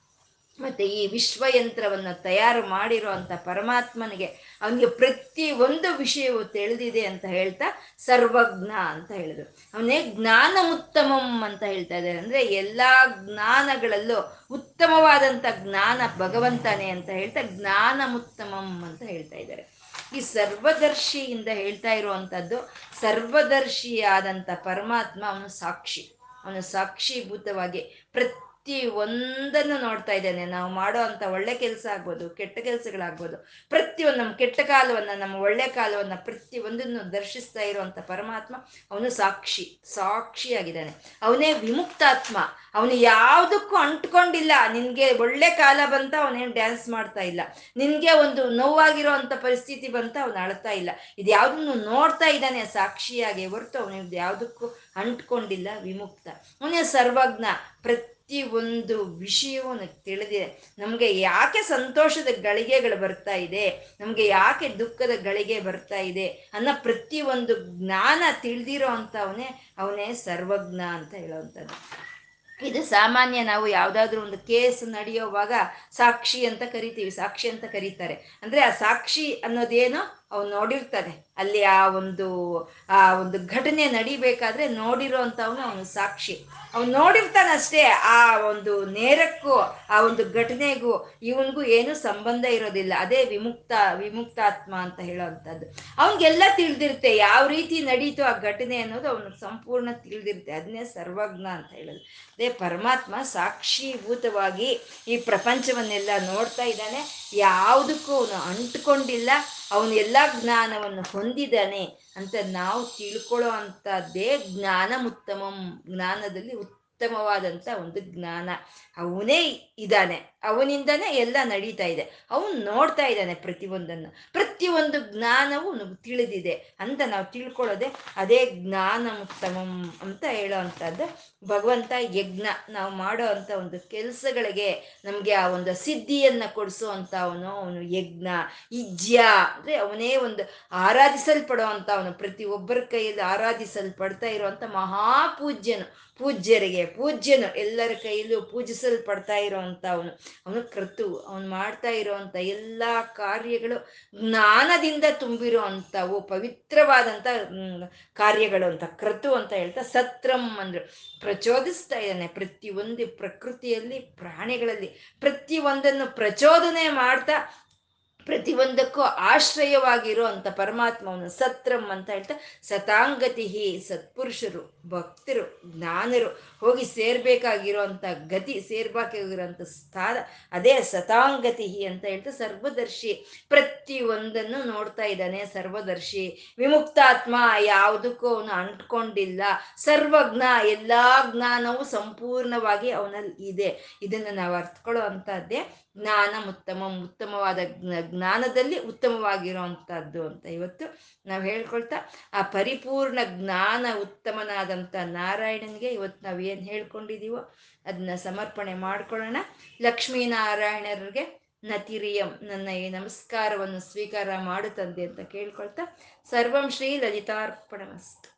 ಮತ್ತೆ ಈ ವಿಶ್ವಯಂತ್ರವನ್ನು ತಯಾರು ಮಾಡಿರೋ ಪರಮಾತ್ಮನಿಗೆ ಅವನಿಗೆ ಪ್ರತಿ ಒಂದು ವಿಷಯವು ತಿಳಿದಿದೆ ಅಂತ ಹೇಳ್ತಾ ಸರ್ವಜ್ಞ ಅಂತ ಹೇಳಿದ್ರು. ಅವನೇ ಜ್ಞಾನ ಉತ್ತಮಂ ಅಂತ ಹೇಳ್ತಾ ಇದ್ದಾರೆ. ಅಂದ್ರೆ ಎಲ್ಲಾ ಜ್ಞಾನಗಳಲ್ಲೂ ಉತ್ತಮವಾದಂತ ಜ್ಞಾನ ಭಗವಂತನೇ ಅಂತ ಹೇಳ್ತಾ ಜ್ಞಾನ ಉತ್ತಮಂ ಅಂತ ಹೇಳ್ತಾ ಇದ್ದಾರೆ. ಈ ಸರ್ವದರ್ಶಿಯಿಂದ ಹೇಳ್ತಾ ಇರುವಂತದ್ದು ಸರ್ವದರ್ಶಿಯಾದಂತ ಪರಮಾತ್ಮ ಅವನು ಸಾಕ್ಷಿ. ಅವನು ಸಾಕ್ಷಿಭೂತವಾಗಿ ಪ್ರತಿ ಒಂದನ್ನು ನೋಡ್ತಾ ಇದ್ದೇನೆ. ನಾವು ಮಾಡೋ ಅಂತ ಒಳ್ಳೆ ಕೆಲಸ ಆಗ್ಬೋದು, ಕೆಟ್ಟ ಕೆಲಸಗಳಾಗ್ಬೋದು. ಪ್ರತಿಯೊಂದು ನಮ್ಮ ಕೆಟ್ಟ ಕಾಲವನ್ನ, ನಮ್ಮ ಒಳ್ಳೆ ಕಾಲವನ್ನ ಪ್ರತಿ ಒಂದನ್ನು ದರ್ಶಿಸ್ತಾ ಇರುವಂತ ಪರಮಾತ್ಮ ಅವನು ಸಾಕ್ಷಿ, ಸಾಕ್ಷಿಯಾಗಿದ್ದಾನೆ. ಅವನೇ ವಿಮುಕ್ತಾತ್ಮ. ಅವನು ಯಾವುದಕ್ಕೂ ಅಂಟ್ಕೊಂಡಿಲ್ಲ. ನಿನ್ಗೆ ಒಳ್ಳೆ ಕಾಲ ಬಂತ ಅವನೇನು ಡ್ಯಾನ್ಸ್ ಮಾಡ್ತಾ ಇಲ್ಲ. ನಿನ್ಗೆ ಒಂದು ನೋವಾಗಿರೋ ಅಂತ ಪರಿಸ್ಥಿತಿ ಬಂತ ಅವನು ಅಳ್ತಾ ಇಲ್ಲ. ಇದು ಯಾವ್ದನ್ನು ನೋಡ್ತಾ ಇದ್ದಾನೆ, ಸಾಕ್ಷಿಯಾಗಿ ಹೊರತು ಅವನು ಯಾವುದಕ್ಕೂ ಅಂಟ್ಕೊಂಡಿಲ್ಲ, ವಿಮುಕ್ತ. ಅವನೇ ಸರ್ವಜ್ಞ. ಪ್ರತಿ ಪ್ರತಿ ಒಂದು ವಿಷಯವೂ ತಿಳಿದಿದೆ. ನಮಗೆ ಯಾಕೆ ಸಂತೋಷದ ಗಳಿಗೆಗಳು ಬರ್ತಾ ಇದೆ? ನಮಗೆ ಯಾಕೆ ದುಃಖದ ಗಳಿಗೆ ಬರ್ತಾ ಇದೆ? ಅನ್ನೋ ಪ್ರತಿ ಒಂದು ಜ್ಞಾನ ತಿಳಿದಿರೋ ಅಂಥವನೇ ಅವನೇ ಸರ್ವಜ್ಞ ಅಂತ ಹೇಳೋವಂಥದ್ದು. ಇದು ಸಾಮಾನ್ಯ ನಾವು ಯಾವುದಾದ್ರೂ ಒಂದು ಕೇಸ್ ನಡೆಯೋವಾಗ ಸಾಕ್ಷಿ ಅಂತ ಕರಿತೀವಿ. ಸಾಕ್ಷಿ ಅಂತ ಕರೀತಾರೆ. ಅಂದರೆ ಆ ಸಾಕ್ಷಿ ಅನ್ನೋದೇನು? ಅವ್ನು ನೋಡಿರ್ತಾನೆ. ಅಲ್ಲಿ ಆ ಒಂದು ಆ ಒಂದು ಘಟನೆ ನಡಿಬೇಕಾದ್ರೆ ನೋಡಿರೋ ಅಂತವನು ಅವನು ಸಾಕ್ಷಿ. ಅವ್ನು ನೋಡಿರ್ತಾನಷ್ಟೇ ಆ ಒಂದು ನೇರಕ್ಕೂ, ಆ ಒಂದು ಘಟನೆಗೂ, ಇವನ್ಗೂ ಏನು ಸಂಬಂಧ ಇರೋದಿಲ್ಲ. ಅದೇ ವಿಮುಕ್ತ, ವಿಮುಕ್ತಾತ್ಮ ಅಂತ ಹೇಳೋವಂಥದ್ದು ಅವನಿಗೆಲ್ಲ ತಿಳಿದಿರುತ್ತೆ ಯಾವ ರೀತಿ ನಡೀತು ಆ ಘಟನೆ ಅನ್ನೋದು ಅವನಿಗೆ ಸಂಪೂರ್ಣ ತಿಳಿದಿರುತ್ತೆ. ಅದನ್ನೇ ಸರ್ವಜ್ಞ ಅಂತ ಹೇಳೋದು. ಅದೇ ಪರಮಾತ್ಮ ಸಾಕ್ಷೀಭೂತವಾಗಿ ಈ ಪ್ರಪಂಚವನ್ನೆಲ್ಲ ನೋಡ್ತಾ ಇದ್ದಾನೆ. ಯಾವುದಕ್ಕೂ ಅವನು ಅಂಟ್ಕೊಂಡಿಲ್ಲ. ಅವನು ಎಲ್ಲ ಜ್ಞಾನವನ್ನು ಹೊಂದಿದ್ದಾನೆ ಅಂತ ನಾವು ತಿಳ್ಕೊಳ್ಳೋ ಅಂಥದ್ದೇ ಉತ್ತಮಂ ಜ್ಞಾನದಲ್ಲಿ ಉತ್ತಮವಾದಂಥ ಒಂದು ಜ್ಞಾನ. ಅವನೇ ಇದ್ದಾನೆ. ಅವನಿಂದನೇ ಎಲ್ಲ ನಡೀತಾ ಇದೆ. ಅವನು ನೋಡ್ತಾ ಇದ್ದಾನೆ ಪ್ರತಿಯೊಂದನ್ನು. ಪ್ರತಿಯೊಂದು ಜ್ಞಾನವು ತಿಳಿದಿದೆ ಅಂತ ನಾವು ತಿಳ್ಕೊಳ್ಳೋದೆ ಅದೇ ಜ್ಞಾನ ಅಂತ ಹೇಳೋ ಅಂಥದ್ದು ಭಗವಂತ ಯಜ್ಞ ನಾವು ಮಾಡೋ ಅಂಥ ಒಂದು ಕೆಲಸಗಳಿಗೆ ನಮಗೆ ಆ ಒಂದು ಸಿದ್ಧಿಯನ್ನು ಕೊಡಿಸೋ ಅಂತ ಅವನು ಅವನು ಯಜ್ಞ ಇಜ್ಯ ಅಂದ್ರೆ ಅವನೇ ಒಂದು ಆರಾಧಿಸಲ್ಪಡೋ ಅಂತ ಅವನು ಪ್ರತಿ ಒಬ್ಬರ ಕೈಯಲ್ಲಿ ಆರಾಧಿಸಲ್ಪಡ್ತಾ ಇರುವಂತ ಮಹಾಪೂಜ್ಯನು ಪೂಜ್ಯರಿಗೆ ಪೂಜ್ಯನು. ಎಲ್ಲರ ಕೈಯಲ್ಲೂ ಪೂಜಿಸಲ್ಪಡ್ತಾ ಇರೋವಂಥ ಅವನು ಅವನು ಕೃತು ಅವನು ಮಾಡ್ತಾ ಇರುವಂತ ಎಲ್ಲ ಕಾರ್ಯಗಳು ಜ್ಞಾನದಿಂದ ತುಂಬಿರೋ ಅಂಥವು, ಪವಿತ್ರವಾದಂಥ ಕಾರ್ಯಗಳು ಅಂತ ಕೃತು ಅಂತ ಹೇಳ್ತಾ ಸತ್ರಂ ಅಂದ್ರು. ಪ್ರಚೋದಿಸ್ತಾ ಇದ್ದಾನೆ ಪ್ರತಿಯೊಂದು ಪ್ರಕೃತಿಯಲ್ಲಿ, ಪ್ರಾಣಿಗಳಲ್ಲಿ, ಪ್ರತಿಯೊಂದನ್ನು ಪ್ರಚೋದನೆ ಮಾಡ್ತಾ, ಪ್ರತಿಯೊಂದಕ್ಕೂ ಅಂತ ಪರಮಾತ್ಮವನ್ನು ಸತ್ರಂ ಅಂತ ಹೇಳ್ತಾ ಸತಾಂಗತಿ ಸತ್ಪುರುಷರು, ಭಕ್ತರು, ಜ್ಞಾನರು ಹೋಗಿ ಸೇರ್ಬೇಕಾಗಿರೋ ಅಂತ ಗತಿ ಸೇರ್ಬೇಕಾಗಿರೋಂಥ ಸ್ಥಾನ, ಅದೇ ಸತಾಂಗತಿ ಅಂತ ಹೇಳ್ತಾ ಸರ್ವದರ್ಶಿ ಪ್ರತಿಯೊಂದನ್ನು ನೋಡ್ತಾ ಇದ್ದಾನೆ. ಸರ್ವದರ್ಶಿ ವಿಮುಕ್ತಾತ್ಮ, ಯಾವುದಕ್ಕೂ ಅವನು ಅಂಟ್ಕೊಂಡಿಲ್ಲ. ಸರ್ವಜ್ಞ, ಎಲ್ಲ ಜ್ಞಾನವು ಸಂಪೂರ್ಣವಾಗಿ ಅವನಲ್ಲಿ ಇದೆ. ಇದನ್ನು ನಾವು ಅರ್ಥಕೊಳ್ಳೋ ಅಂಥದ್ದೇ ಜ್ಞಾನ ಉತ್ತಮ, ಉತ್ತಮವಾದ ಜ್ಞಾನದಲ್ಲಿ ಉತ್ತಮವಾಗಿರುವಂಥದ್ದು ಅಂತ ಇವತ್ತು ನಾವು ಹೇಳ್ಕೊಳ್ತಾ, ಆ ಪರಿಪೂರ್ಣ ಜ್ಞಾನ ಉತ್ತಮನಾದಂಥ ನಾರಾಯಣನಿಗೆ ಇವತ್ತು ನಾವು ಏನು ಹೇಳ್ಕೊಂಡಿದ್ದೀವೋ ಅದನ್ನ ಸಮರ್ಪಣೆ ಮಾಡ್ಕೊಳ್ಳೋಣ. ಲಕ್ಷ್ಮೀನಾರಾಯಣರಿಗೆ ನತಿರಿಯಂ ನನ್ನ ಈ ನಮಸ್ಕಾರವನ್ನು ಸ್ವೀಕಾರ ಮಾಡುತ್ತಂದೆ ಅಂತ ಕೇಳ್ಕೊಳ್ತಾ ಸರ್ವಂ ಶ್ರೀ ಲಲಿತಾರ್ಪಣಮಸ್ತು.